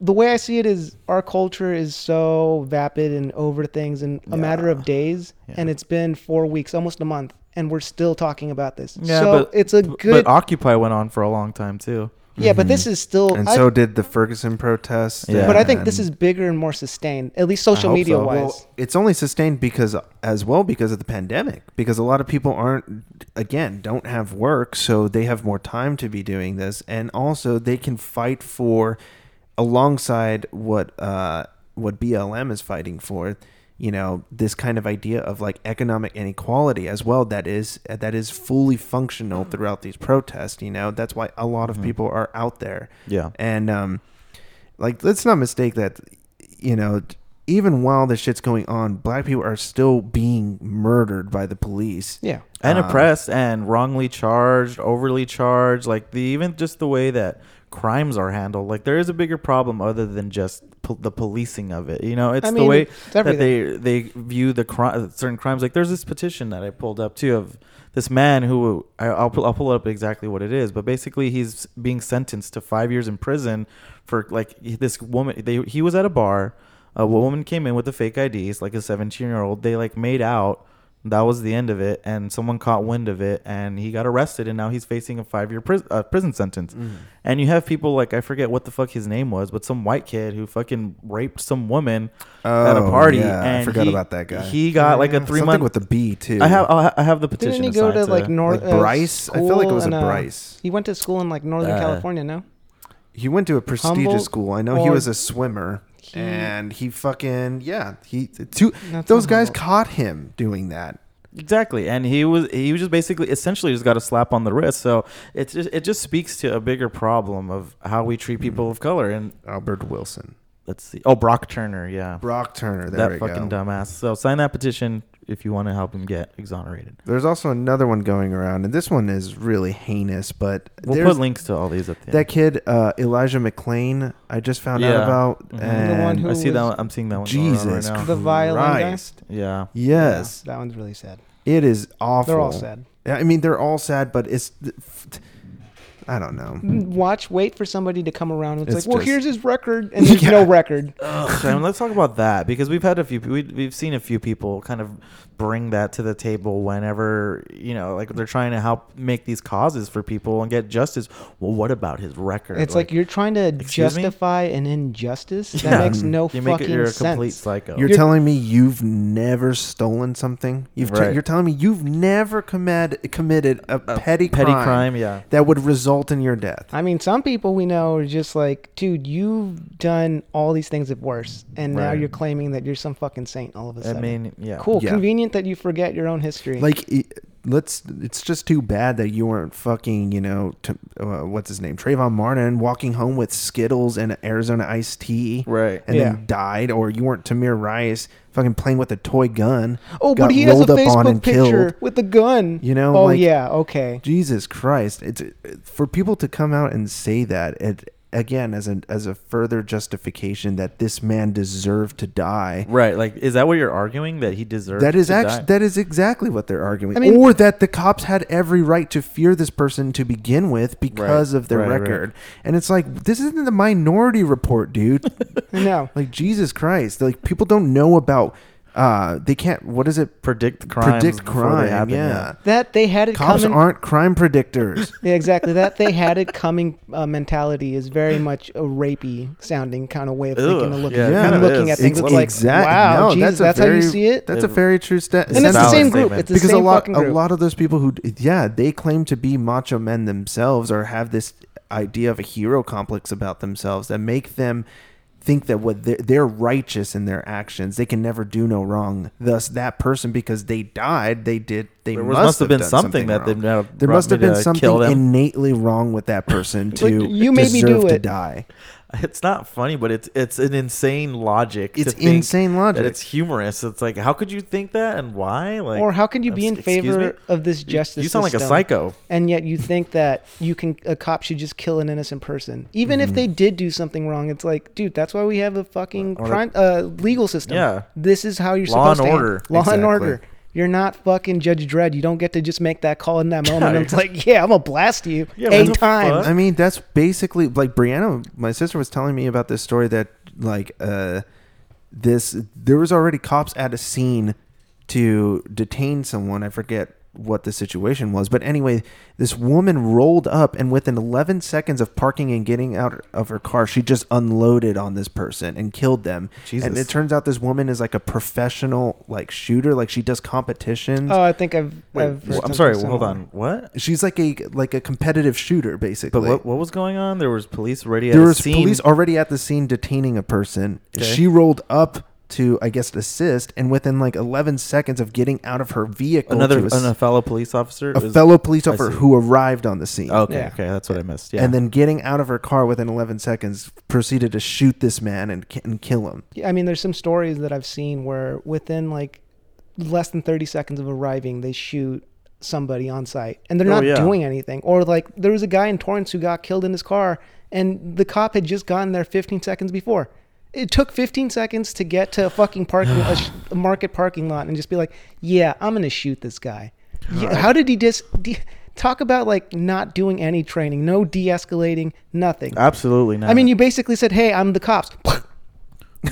the way I see it is our culture is so vapid and over things in a matter of days, Yeah. and it's been four weeks, almost a month, and we're still talking about this. Yeah, so but it's a good, But Occupy went on for a long time too. Yeah. But this is still, and I- so did the ferguson protests Yeah. but I think this and- is bigger and more sustained, at least social hope media so. wise. Well, it's only sustained because as well because of the pandemic because a lot of people aren't again don't have work so they have more time to be doing this and also they can fight for alongside what uh what BLM is fighting for you know this kind of idea of like economic inequality as well that is that is fully functional throughout these protests you know that's why a lot of Mhm. people are out there Yeah. and um like let's not mistake that you know even while this shit's going on black people are still being murdered by the police Yeah. and Um, oppressed and wrongly charged, overly charged. Like the even just the way that crimes are handled. Like there is a bigger problem other than just po- the policing of it. You know, it's I the mean, way it's that they they view the cri- certain crimes. Like there's this petition that I pulled up too of this man who I, I'll pull, I'll pull up exactly what it is, but basically he's being sentenced to five years in prison for like this woman. They he was at a bar. A woman came in with the fake IDs, like a 17 year old. They like made out. That was the end of it, and someone caught wind of it, and he got arrested, and now he's facing a five year pris- uh, prison sentence. Mm. And you have people like I forget what the fuck his name was, but some white kid who fucking raped some woman at a Oh, party. yeah, and I forgot he- about that guy. He got like a three Something month. with the B too. I have I have the petition. Didn't he go to assigned like North like uh, Bryce. I feel like it was a school in, uh, Bryce. He went to school in like Northern Uh, California. No. He went to a prestigious Humboldt school. I know he was a swimmer, He- and he fucking yeah. He two those guys Humboldt. caught him doing that. Exactly, and he was he was just basically essentially just got a slap on the wrist. So it just it just speaks to a bigger problem of how we treat hmm. people of color. And Albert Wilson, let's see, oh Brock Turner, yeah, Brock Turner. There we that fucking go. dumbass. So sign that petition if you want to help him get exonerated. There's also another one going around, and this one is really heinous. But We'll there's put links to all these at the that kid uh, Elijah McClain. I just found out Yeah. about, Mhm. The and one who I see that. One, I'm seeing that one. Jesus right now. The violin guy? Yeah. Yes, Yeah, that one's really sad. it is awful. They're all sad. I mean, they're all sad, but it's. I don't know. Mm, watch, wait for somebody to come around. It's, It's like, well, just- here's his record, [laughs] and there's Yeah. no record. Ugh, and let's talk about that because we've had a few we, we've seen a few people kind of bring that to the table whenever you know like they're trying to help make these causes for people and get justice well what about his record It's like, you're trying to excuse me? justify an injustice that Yeah. makes no you make fucking it you're a sense. complete psycho You're, You're- telling me you've never stolen something? You've t- Right. you're telling me you've never committed committed a, A petty petty crime, crime yeah that would result in your death. I mean, some people we know are just like, dude, you've done all these things of worse, and now Right. you're claiming that you're some fucking saint all of a I sudden. I mean yeah cool, Yeah. convenient that you forget your own history. Like, it, let's. It's just too bad that you weren't fucking. You know, to, uh, what's his name, Trayvon Martin, walking home with Skittles and Arizona iced tea, right and Yeah. then died, or you weren't Tamir Rice, fucking playing with a toy gun. oh, but he has a rolled up on Facebook picture killed. with a gun. You know, oh like, yeah, okay. Jesus Christ! It's for people to come out and say that it again as a as a further justification that this man deserved to die. right like is that what you're arguing that he deserves That is to actually die? that is exactly what they're arguing, I mean- or that the cops had every right to fear this person to begin with because Right, of their right, right. record. And it's like this isn't the Minority Report, dude. [laughs] No, like Jesus Christ! Like people don't know about. Uh, they can't. What is it? predict crimes Predict before they crime. happen, yeah. that they had it Cops coming. aren't crime predictors. [laughs] Yeah, exactly. That they had it coming uh, mentality is very much a rapey sounding kind of way of thinking Ugh, and looking, yeah, it and kind of looking at things. Ex- It's like, wow, no, Jesus, that's that's, a how you see it. That's a They've- very true stat. And it's the same group. statement. It's the because same a lot, fucking a lot of those people who, yeah, they claim to be macho men themselves or have this idea of a hero complex about themselves that make them think that what they're, they're righteous in their actions. They can never do no wrong. Thus, that person, because they died, they did. They there must, must have been done something, that they've now There must have been something innately wrong with that person [laughs] to Like, you made me deserve do to it. die. It's not funny, but it's it's an insane logic. It's insane logic. It's humorous. It's like, how could you think that, and why? Like, or how can you be in favor of this justice? You sound like a psycho. and yet you think that you can a cop should just kill an innocent person, even Mm-hmm. if they did do something wrong. It's like, dude, that's why we have a fucking crime, uh, legal system. Yeah. this is how you're Law supposed to. order. Law and order. You're not fucking Judge Dredd. You don't get to just make that call in that moment. Yeah, it's like, yeah, I'm gonna blast you Yeah, eight times. fuck? I mean, that's basically like Brianna. My sister was telling me about this story that like uh, this there was already cops at a scene to detain someone. I forget what the situation was, but anyway, this woman rolled up and within 11 seconds of parking and getting out of her car, she just unloaded on this person and killed them. Jesus. And it turns out this woman is like a professional like shooter, like she does competitions. Oh, I think I've. Wait, I've well, I'm something sorry. Hold on. What? She's like a like a competitive shooter basically. But what what was going on? There was police already at there a was police already at the scene detaining a person. Okay. She rolled up to, I guess, assist, and within like 11 seconds of getting out of her vehicle, Another to ass- a fellow police officer. a was- fellow police I officer see. who arrived on the scene. Okay, Yeah. okay, that's what I missed. Yeah, And then getting out of her car within 11 seconds, proceeded to shoot this man and, ki- and kill him. I mean, there's some stories that I've seen where within like less than 30 seconds of arriving, they shoot somebody on site and they're Oh, not yeah. doing anything. Or like there was a guy in Torrance who got killed in his car and the cop had just gotten there 15 seconds before. It took 15 seconds to get to a fucking parking a, sh- [sighs] a market parking lot and just be like, "Yeah, I'm going to shoot this guy." Yeah, How did he just de- talk about like not doing any training, no de-escalating, nothing? absolutely not. I mean, you basically said, "Hey, I'm the cops." [laughs]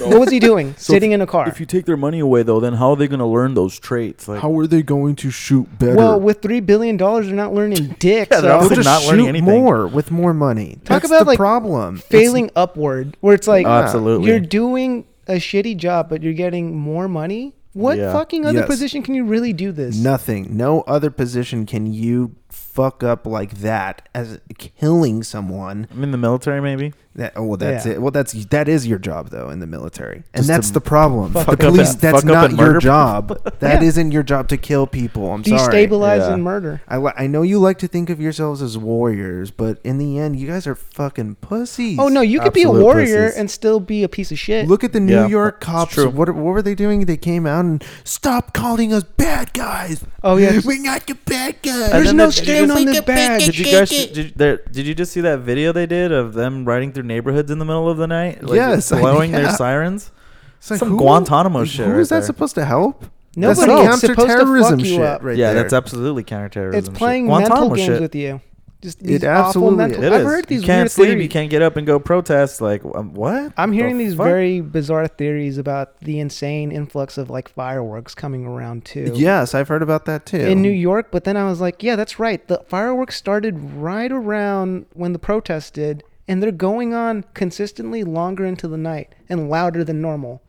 what was he doing? [laughs] Sitting in a car. if you take their money away, though, then how are they going to learn those traits? Like, How are they going to shoot better? well, with three billion dollars, they're not learning [laughs] dick. Yeah, they're so also They'll just not learning anything. more with more money. Talk That's about, the like, problem. It's- failing upward, where it's like Oh, absolutely. you're doing a shitty job, but you're getting more money. What Yeah. fucking other Yes. position can you really do this? Nothing. No other position can you fuck up like that as killing someone. I'm in the military, maybe. That, oh, well, that's Yeah. it. Well, that's that is your job though in the military, and Just that's the problem. fuck The police. that's fuck not your job. [laughs] That Yeah. not your job to kill people. I'm sorry. Destabilize Yeah. and murder. I, I know you like to think of yourselves as warriors, but in the end, you guys are fucking pussies. Oh no, you could be a warrior pussies. and still be a piece of shit. Look at the New Yeah, York cops. true. What, what were they doing? They came out and stop calling us bad guys. oh yeah, [laughs] We're not the bad guys. And there's no did stain on this badge. Did you guys did, there, did you just see that video they did of them riding through neighborhoods in the middle of the night? Like, Yes, blowing yeah. their sirens. It's like, Some who- Guantanamo shit Who right is that there. supposed to help? Nobody that's is supposed to counterterrorism fuck you shit up. right yeah, there. that's absolutely counterterrorism. It's shit. playing Guantanamo mental games shit. with you. Just It these awful absolutely mental. is. It I've is. heard these you can't weird sleep. theories. You can't get up and go protest. Like um, what? I'm The hearing these fuck? very bizarre theories about the insane influx of like fireworks coming around too. Yes, I've heard about that too. In New York, but then I was like, yeah, that's right. The fireworks started right around when the protest did, and they're going on consistently longer into the night and louder than normal.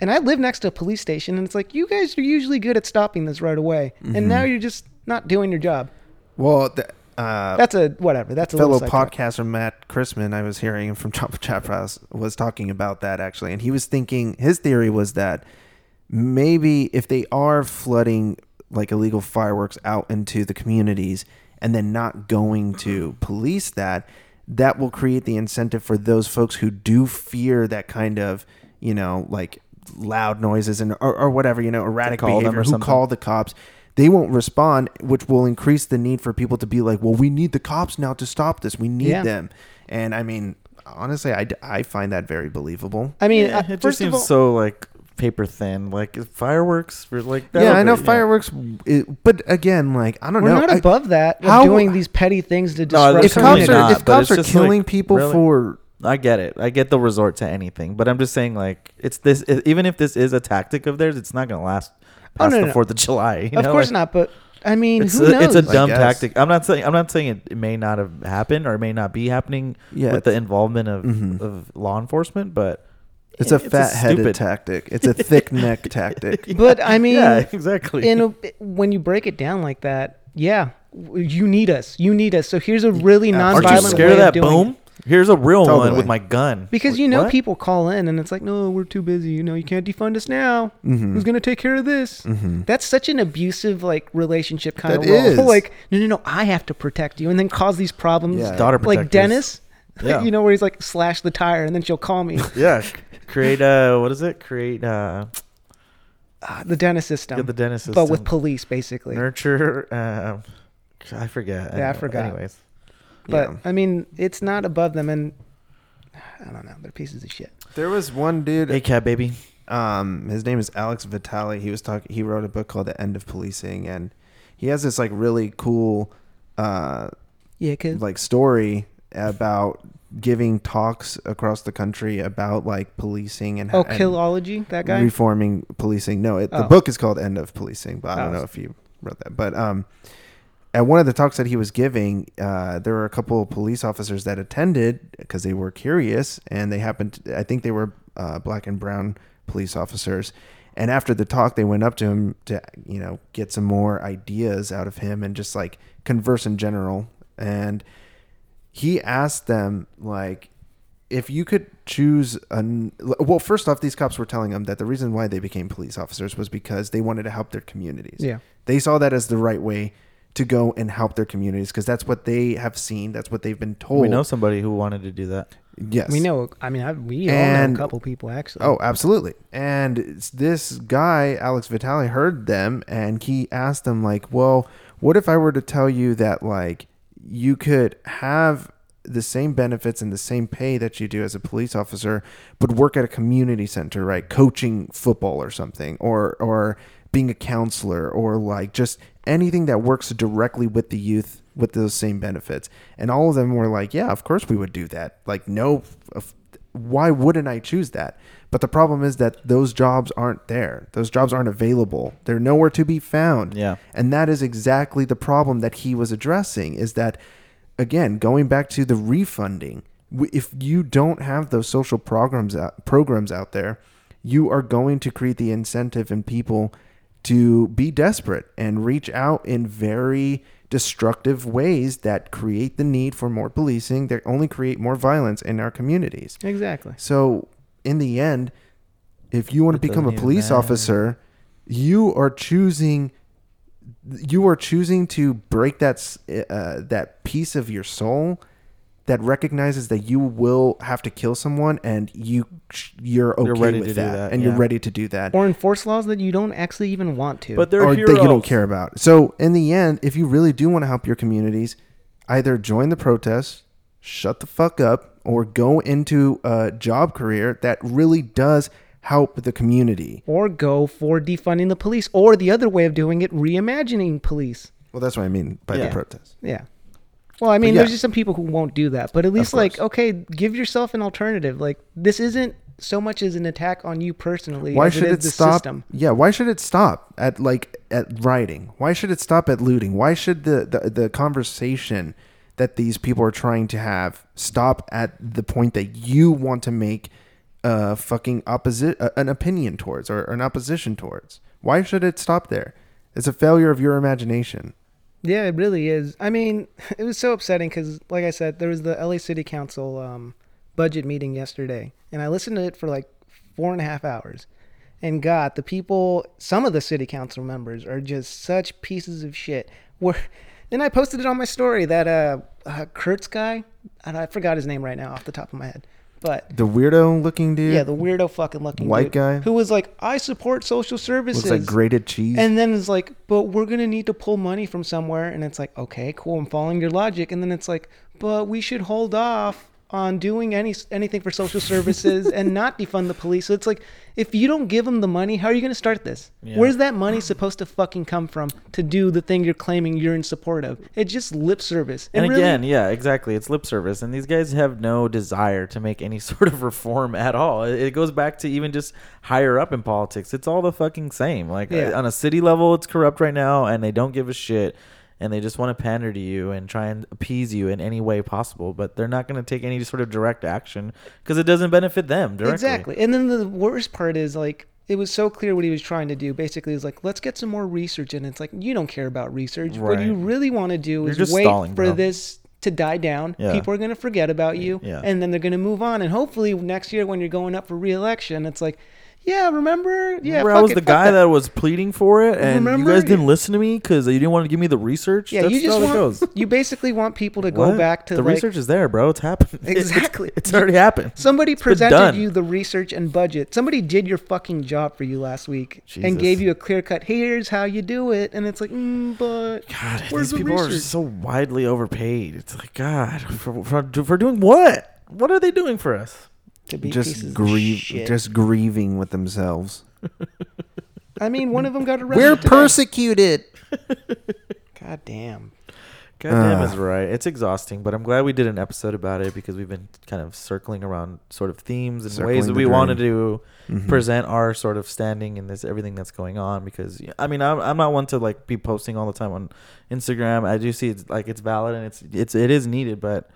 And I live next to a police station, and it's like, you guys are usually good at stopping this right away, Mm-hmm. and now you're just not doing your job. well, the, uh, That's a whatever. That's a fellow podcaster Matt Chrisman, I was hearing from Chop Chap House, was talking about that actually, and he was thinking his theory was that maybe if they are flooding like illegal fireworks out into the communities and then not going to police that, that will create the incentive for those folks who do fear that kind of, you know, like loud noises and or, or whatever, you know, erratic call them behavior, or who something. call the cops. They won't respond, which will increase the need for people to be like, well, we need the cops now to stop this. We need Yeah. them. And I mean, honestly, I, I find that very believable. I mean, Yeah, uh, it just first seems of all, so like paper thin. Like fireworks for like. yeah, I know be- fireworks, it, but again, like, I don't we're know. not I- above that. Of how- doing these petty things to No, disrupt if certainly cops are, not, if but cops it's are just killing like, people really? for I get it. I get the resort to anything, but I'm just saying, like, it's this. Even if this is a tactic of theirs, it's not gonna last Oh, past no, the no. Fourth of July. you of know? course Like, not, but I mean, It's who a, knows? it's a I dumb guess. tactic. I'm not saying I'm not saying it, it may not have happened or it may not be happening yeah, with the involvement of, Mhm. of law enforcement, but it's yeah, a fat-headed stupid- tactic. It's a thick neck [laughs] tactic. [laughs] But I mean, yeah, exactly. in a, when you break it down like that, yeah, you need us. You need us. So here's a really Aren't Aren't you scared way of that doing boom? it. Here's a real one Totally. with my gun. Because you know what? people call in and it's like, no, we're too busy. You know, you can't defund us now. Mhm. Who's gonna take care of this? Mhm. That's such an abusive like relationship kind That of role. [laughs] is. like, no, no, no, I have to protect you, and then cause these problems. Yeah. daughter like protectors. Dennis, Yeah. you know, where he's like, slash the tire, and then she'll call me. Yeah, create a what is it? Create uh Ah, the Dennis system, get the dentist but with police, basically. nurture. Um, I forget. Yeah, I forgot. Anyways, But Yeah. I mean, it's not above them, and I don't know, they're pieces of shit. There was one dude. hey cat baby. um his name is Alex Vitale. He was talking he wrote a book called The End of Policing and he has this like really cool uh Yeah, cause like story about giving talks across the country about like policing and oh, and Killology, that guy. reforming policing. No, it, the Oh. book is called End of Policing, but I don't Oh. know if you wrote that. But um at one of the talks that he was giving, uh, there were a couple of police officers that attended because they were curious, and they happened. To, I think they were uh, black and brown police officers. And after the talk, they went up to him to you know get some more ideas out of him and just like converse in general. And he asked them like, if you could choose an well, first off, these cops were telling them that the reason why they became police officers was because they wanted to help their communities. Yeah. They saw that as the right way to go and help their communities because that's what they have seen. That's what they've been told. We know somebody who wanted to do that. Yes. We know. I mean, I, we all know a couple people actually. Oh, absolutely. And this guy, Alex Vitale, heard them and he asked them, like, well, what if I were to tell you that, like, you could have the same benefits and the same pay that you do as a police officer, but work at a community center, right? Coaching football or something, or, or being a counselor, or like just anything that works directly with the youth with those same benefits. And all of them were like, yeah, of course we would do that. Like, no, why wouldn't I choose that? But the problem is that those jobs aren't there. Those jobs aren't available. They're nowhere to be found. Yeah. And that is exactly the problem that he was addressing is that again, going back to the refunding, if you don't have those social programs out, programs out there, you are going to create the incentive in people to be desperate and reach out in very destructive ways that create the need for more policing that only create more violence in our communities. exactly. So, in the end, if you want to become a police matter. officer, you are choosing you are choosing to break that uh, that piece of your soul that recognizes that you will have to kill someone and you you're okay You're ready with to do that, that, and you're ready to do that Or enforce laws that you don't actually even want to. But they're or heroes. that you don't care about. So in the end, if you really do want to help your communities, either join the protests, shut the fuck up, or go into a job career that really does help the community. or go for defunding the police, or the other way of doing it, reimagining police. Well, that's what I mean by Yeah. the protest. Yeah. Well, I mean, yeah. there's just some people who won't do that, but at least like, okay, give yourself an alternative. Like, this isn't so much as an attack on you personally. Why as should it, is it the stop? System. Yeah, why should it stop at like at rioting? Why should it stop at looting? Why should the the, the conversation that these people are trying to have stop at the point that you want to make a fucking opposite an opinion towards or an opposition towards? Why should it stop there? It's a failure of your imagination. Yeah, it really is. I mean, [laughs] it was so upsetting because, like I said, there was the LA City Council um, budget meeting yesterday, and I listened to it for like four and a half hours. And God, the people, some of the city council members are just such pieces of shit. [laughs] Where, and I posted it on my story that uh, uh Kurtz guy, and I forgot his name right now off the top of my head, but The weirdo looking dude. yeah, the weirdo fucking looking White dude guy? who was like, I support social services. looks like grated cheese. And then it's like, but we're gonna need to pull money from somewhere, and it's like, okay, cool, I'm following your logic. And then it's like, but we should hold off on doing any anything for social services and [laughs] not defund the police. So it's like, if you don't give them the money, how are you gonna start this? Yeah. Where's that money supposed to fucking come from to do the thing you're claiming you're in support of? It's just lip service. And really- again, yeah, exactly. It's lip service, and these guys have no desire to make any [laughs] sort of reform at all. It it goes back to even just higher up in politics. It's all the fucking same. Like uh, Yeah. on a city level, it's corrupt right now, and they don't give a shit, and they just want to pander to you and try and appease you in any way possible. But they're not going to take any sort of direct action because it doesn't benefit them directly. Exactly. And then the worst part is like it was so clear what he was trying to do. Basically, is like let's get some more research, and it's like you don't care about research. What you really want to do is wait stalling, for bro. this to die down. Yeah. People are going to forget about you, Yeah. and then they're going to move on. And hopefully next year when you're going up for re-election, it's like, yeah, remember, yeah, Remember, I was it, the guy that. was pleading for it, and Remember? you guys didn't listen to me because you didn't want to give me the research. Yeah, That's you just how it want goes. [laughs] you basically want people to go What? back to the like, research is there, bro. It's happened. [laughs] It's- Exactly. It's, already happened. [laughs] Somebody been presented you the research and budget. Somebody did your fucking job for you last week Jesus. and gave you a clear cut. Here's how you do it, and it's like, mm, but God, these the people are so widely overpaid. It's like God for, for, for doing what? What are they doing for us? To be pieces just of grieve, shit. just grieving with themselves. I mean, one of them got arrested. We're today. persecuted. [laughs] God damn. God damn Ah. is right. It's exhausting, but I'm glad we did an episode about it because we've been kind of circling around sort of themes and ways that the we wanted drain. to Mhm. present our sort of standing in this everything that's going on. Because I mean, I'm, I'm not one to like be posting all the time on Instagram. I do see it's like it's valid and it's it's it is needed, but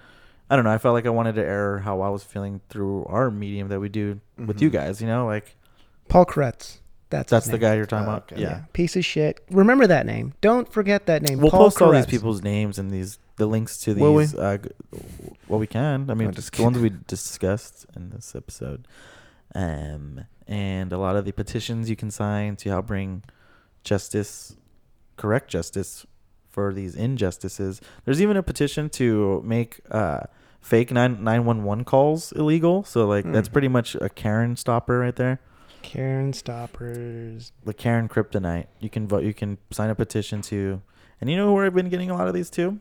I don't know. I felt like I wanted to air how I was feeling through our medium that we do with you Mhm. guys. You know, like Paul Koretz. That's That's the guy you're talking Oh, about. okay. Yeah. Piece of shit. Remember that name. Don't forget that name. We'll Paul post all these people's names and these the links to these. Will we? Uh, well, we can. I mean, just the ones we discussed in this episode, um, and a lot of the petitions you can sign to help bring justice, correct justice for these injustices. There's even a petition to make uh, fake nine nine one one calls illegal. So like that's Hmm. pretty much a Karen stopper right there. Karen Stoppers. The Karen Kryptonite. You can vote. You can sign a petition to, and you know where I've been getting a lot of these too.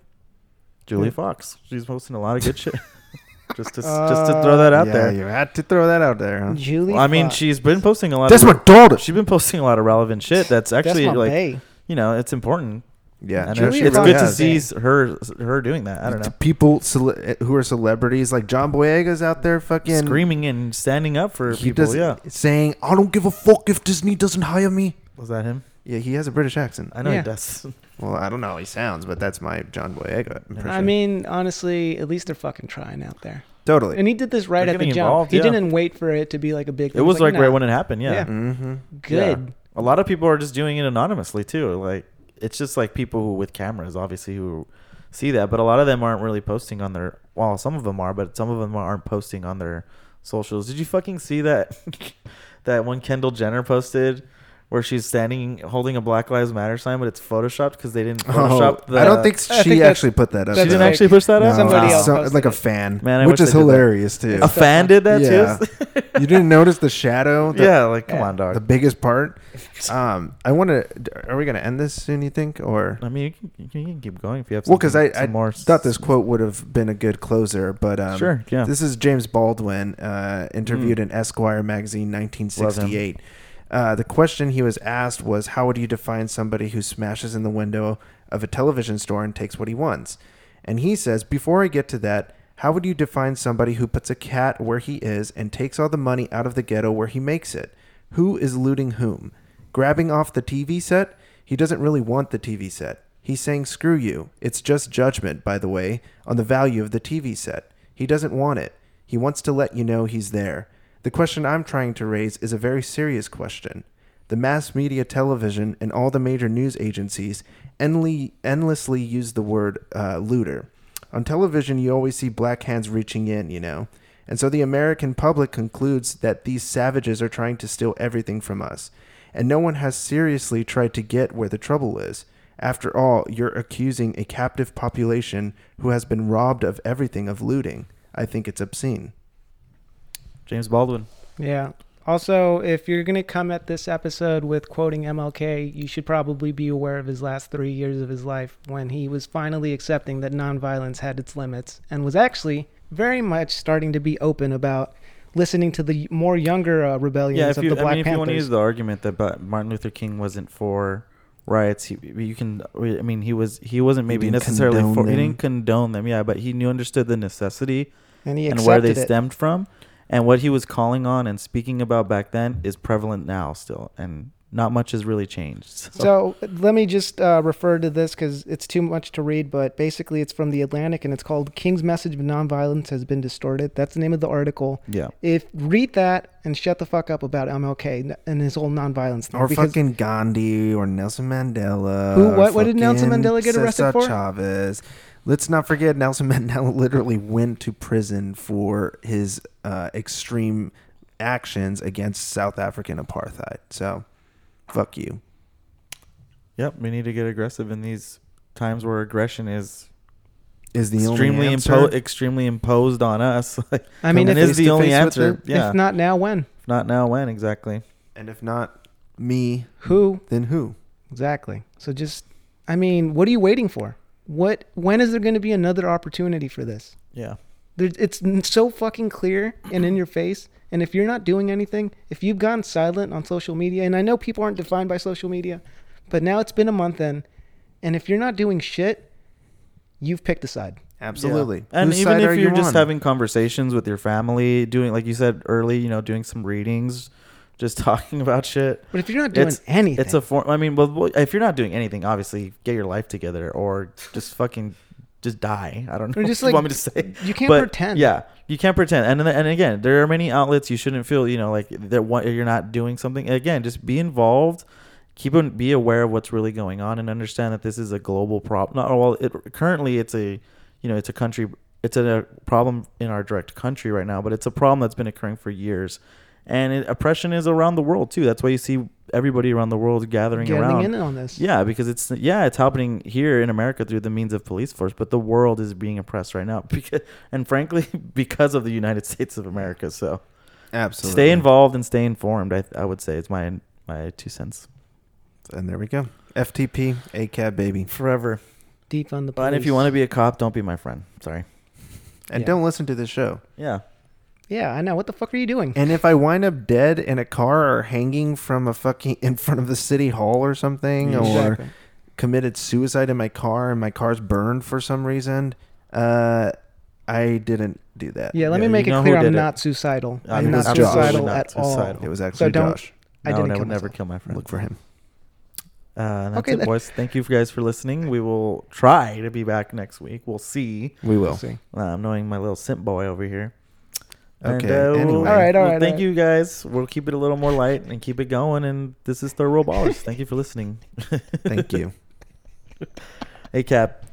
Julie Yeah. Fox. She's posting a lot of good shit. [laughs] just to just to throw that out yeah, there. you had to throw that out there. Huh? Julie. Well, I mean, Fox. she's been posting a lot. That's of, my daughter. She's been posting a lot of relevant shit. That's actually That's like bae. you know it's important. Yeah, and Julia it's, it's Fox good to has. see s- her her doing that. I don't know, People cele- who are celebrities like John Boyega's out there fucking screaming and standing up for He people. does Yeah, saying, "I don't give a fuck if Disney doesn't hire me." was that him? Yeah, he has a British accent. I know Yeah. he does. [laughs] Well, I don't know how he sounds, but that's my John Boyega impression. I mean, honestly, at least they're fucking trying out there. totally. And he did this right They're at the getting jump. involved, he yeah. didn't wait for it to be like a big. Thing. It was like, nah, right when it happened. Yeah. Yeah. mm-hmm. good. a lot of people are just doing it anonymously too. Like it's just like people who with cameras, obviously, who see that, but a lot of them aren't really posting on their. Well, some of them are, but some of them aren't posting on their socials. Did you fucking see that? [laughs] that one Kendall Jenner posted. Where she's standing holding a Black Lives Matter sign, but it's photoshopped because they didn't Photoshop the. Oh, I don't think she think actually put that up. she didn't though. fake. actually push that No, up. Somebody uh, else so- like a fan, Man, I which is they did that. hilarious too. A fan did that Yeah. too. you didn't notice the shadow? The, yeah, like come Yeah. on, dog. the biggest part. Um, I want to. Are we gonna end this soon? You think, or I mean, you can, you can- keep going if you have. well, because I, I more thought this quote would have been a good closer, but um, Sure, yeah. This is James Baldwin, uh, interviewed in Esquire magazine, 1968. Uh, the question he was asked was, "How would you define somebody who smashes in the window of a television store and takes what he wants?" And he says, "Before I get to that, how would you define somebody who puts a cat where he is and takes all the money out of the ghetto where he makes it? Who is looting whom? Grabbing off the TV set? He doesn't really want the TV set. He's saying, screw you. It's just judgment, by the way, on the value of the TV set. He doesn't want it. He wants to let you know he's there. The question I'm trying to raise is a very serious question. The mass media television and all the major news agencies endly, endlessly use the word uh, looter. On television, you always see black hands reaching in, you know. And so the American public concludes that these savages are trying to steal everything from us. And no one has seriously tried to get where the trouble is. After all, you're accusing a captive population who has been robbed of everything of looting. I think it's obscene. James Baldwin. Yeah. Also, if you're going to come at this episode with quoting MLK, you should probably be aware of his last three years of his life when he was finally accepting that nonviolence had its limits and was actually very much starting to be open about listening to the more younger uh, rebellions Yeah, if of you, the Black I mean, if you want to use the argument that Martin Luther King wasn't for riots, he, you can. I mean, he was. He wasn't maybe didn't necessarily condone for. He didn't condone them. Yeah, but he knew understood the necessity and he and where they it. stemmed from, and what he was calling on and speaking about back then is prevalent now still, and not much has really changed. So, So let me just uh, refer to this because it's too much to read, but basically it's from the Atlantic and it's called "King's Message of Nonviolence Has Been Distorted." That's the name of the article. yeah, If read that and shut the fuck up about MLK and his whole nonviolence thing. Or because fucking Gandhi or Nelson Mandela. Who- what- what did Nelson Mandela get arrested Cesar for? Chavez. Let's not forget Nelson [laughs] Mandela literally went to prison for his uh, extreme actions against South African apartheid. So, fuck you. yep. We need to get aggressive in these times where aggression is Is the extremely only answer. impo- extremely imposed on us. [laughs] I mean, Come if, it face is the only answer. it? Yeah, if not now, when? If not now, when exactly? and if not me, Who? then who? Exactly. So just, I mean, what are you waiting for? What? When is there going to be another opportunity for this? Yeah. There, it's so fucking clear and in your face. And if you're not doing anything, if you've gone silent on social media, and I know people aren't defined by social media, but now it's been a month in, and if you're not doing shit, you've picked a side. Absolutely. Yeah. And Whose even if you're you just on? having conversations with your family, doing like you said early, you know, doing some readings, just [laughs] talking about shit. But if you're not doing It's- anything, It's a form. I mean, well, if you're not doing anything, obviously get your life together or just fucking just die. I don't know. [laughs] Or just what you want me to say? you can't but pretend. Yeah, you can't pretend. And and again, there are many outlets you shouldn't feel. You know, like that what you're not doing something. Again, just be involved. Keep be aware of what's really going on, and understand that this is a global problem. Not well. It currently it's a, you know, it's a country. It's a problem in our direct country right now, but it's a problem that's been occurring for years. And it, oppression is around the world too. That's why you see everybody around the world gathering getting around. in on this. Yeah, because it's yeah, it's happening here in America through the means of police force, but the world is being oppressed right now [laughs] because, and frankly, [laughs] because of the United States of America. So Absolutely. stay involved and stay informed. I I would say it's my my two cents. And there we go. FTP, ACAB, baby. Forever. Defund the police. But if you want to be a cop, don't be my friend. Sorry. And Yeah. don't listen to this show. Yeah. Yeah, I know. What the fuck are you doing? And if I wind up dead in a car or hanging from a fucking in front of the city hall or something, Yeah. or committed suicide in my car and my car's burned for some reason, uh, I didn't do that. Yeah, let Yeah, me make it clear I'm did it. not suicidal. I I'm not Josh. suicidal Not at all. suicidal. It was actually don't- Josh. I no, didn't I would never kill my friend. Look for him. Uh, and that's Okay, it, then. boys. Thank you guys for listening. We will try to be back next week. We'll see. We will. We'll see. Uh, I'm knowing my little simp boy over here. And, Okay, uh, we'll- anyway. All right, all well, Thank all you guys. We'll keep it a little more light and keep it going. And this is Thorough Ballers. thank you for listening. Thank you. [laughs] Hey, Cap.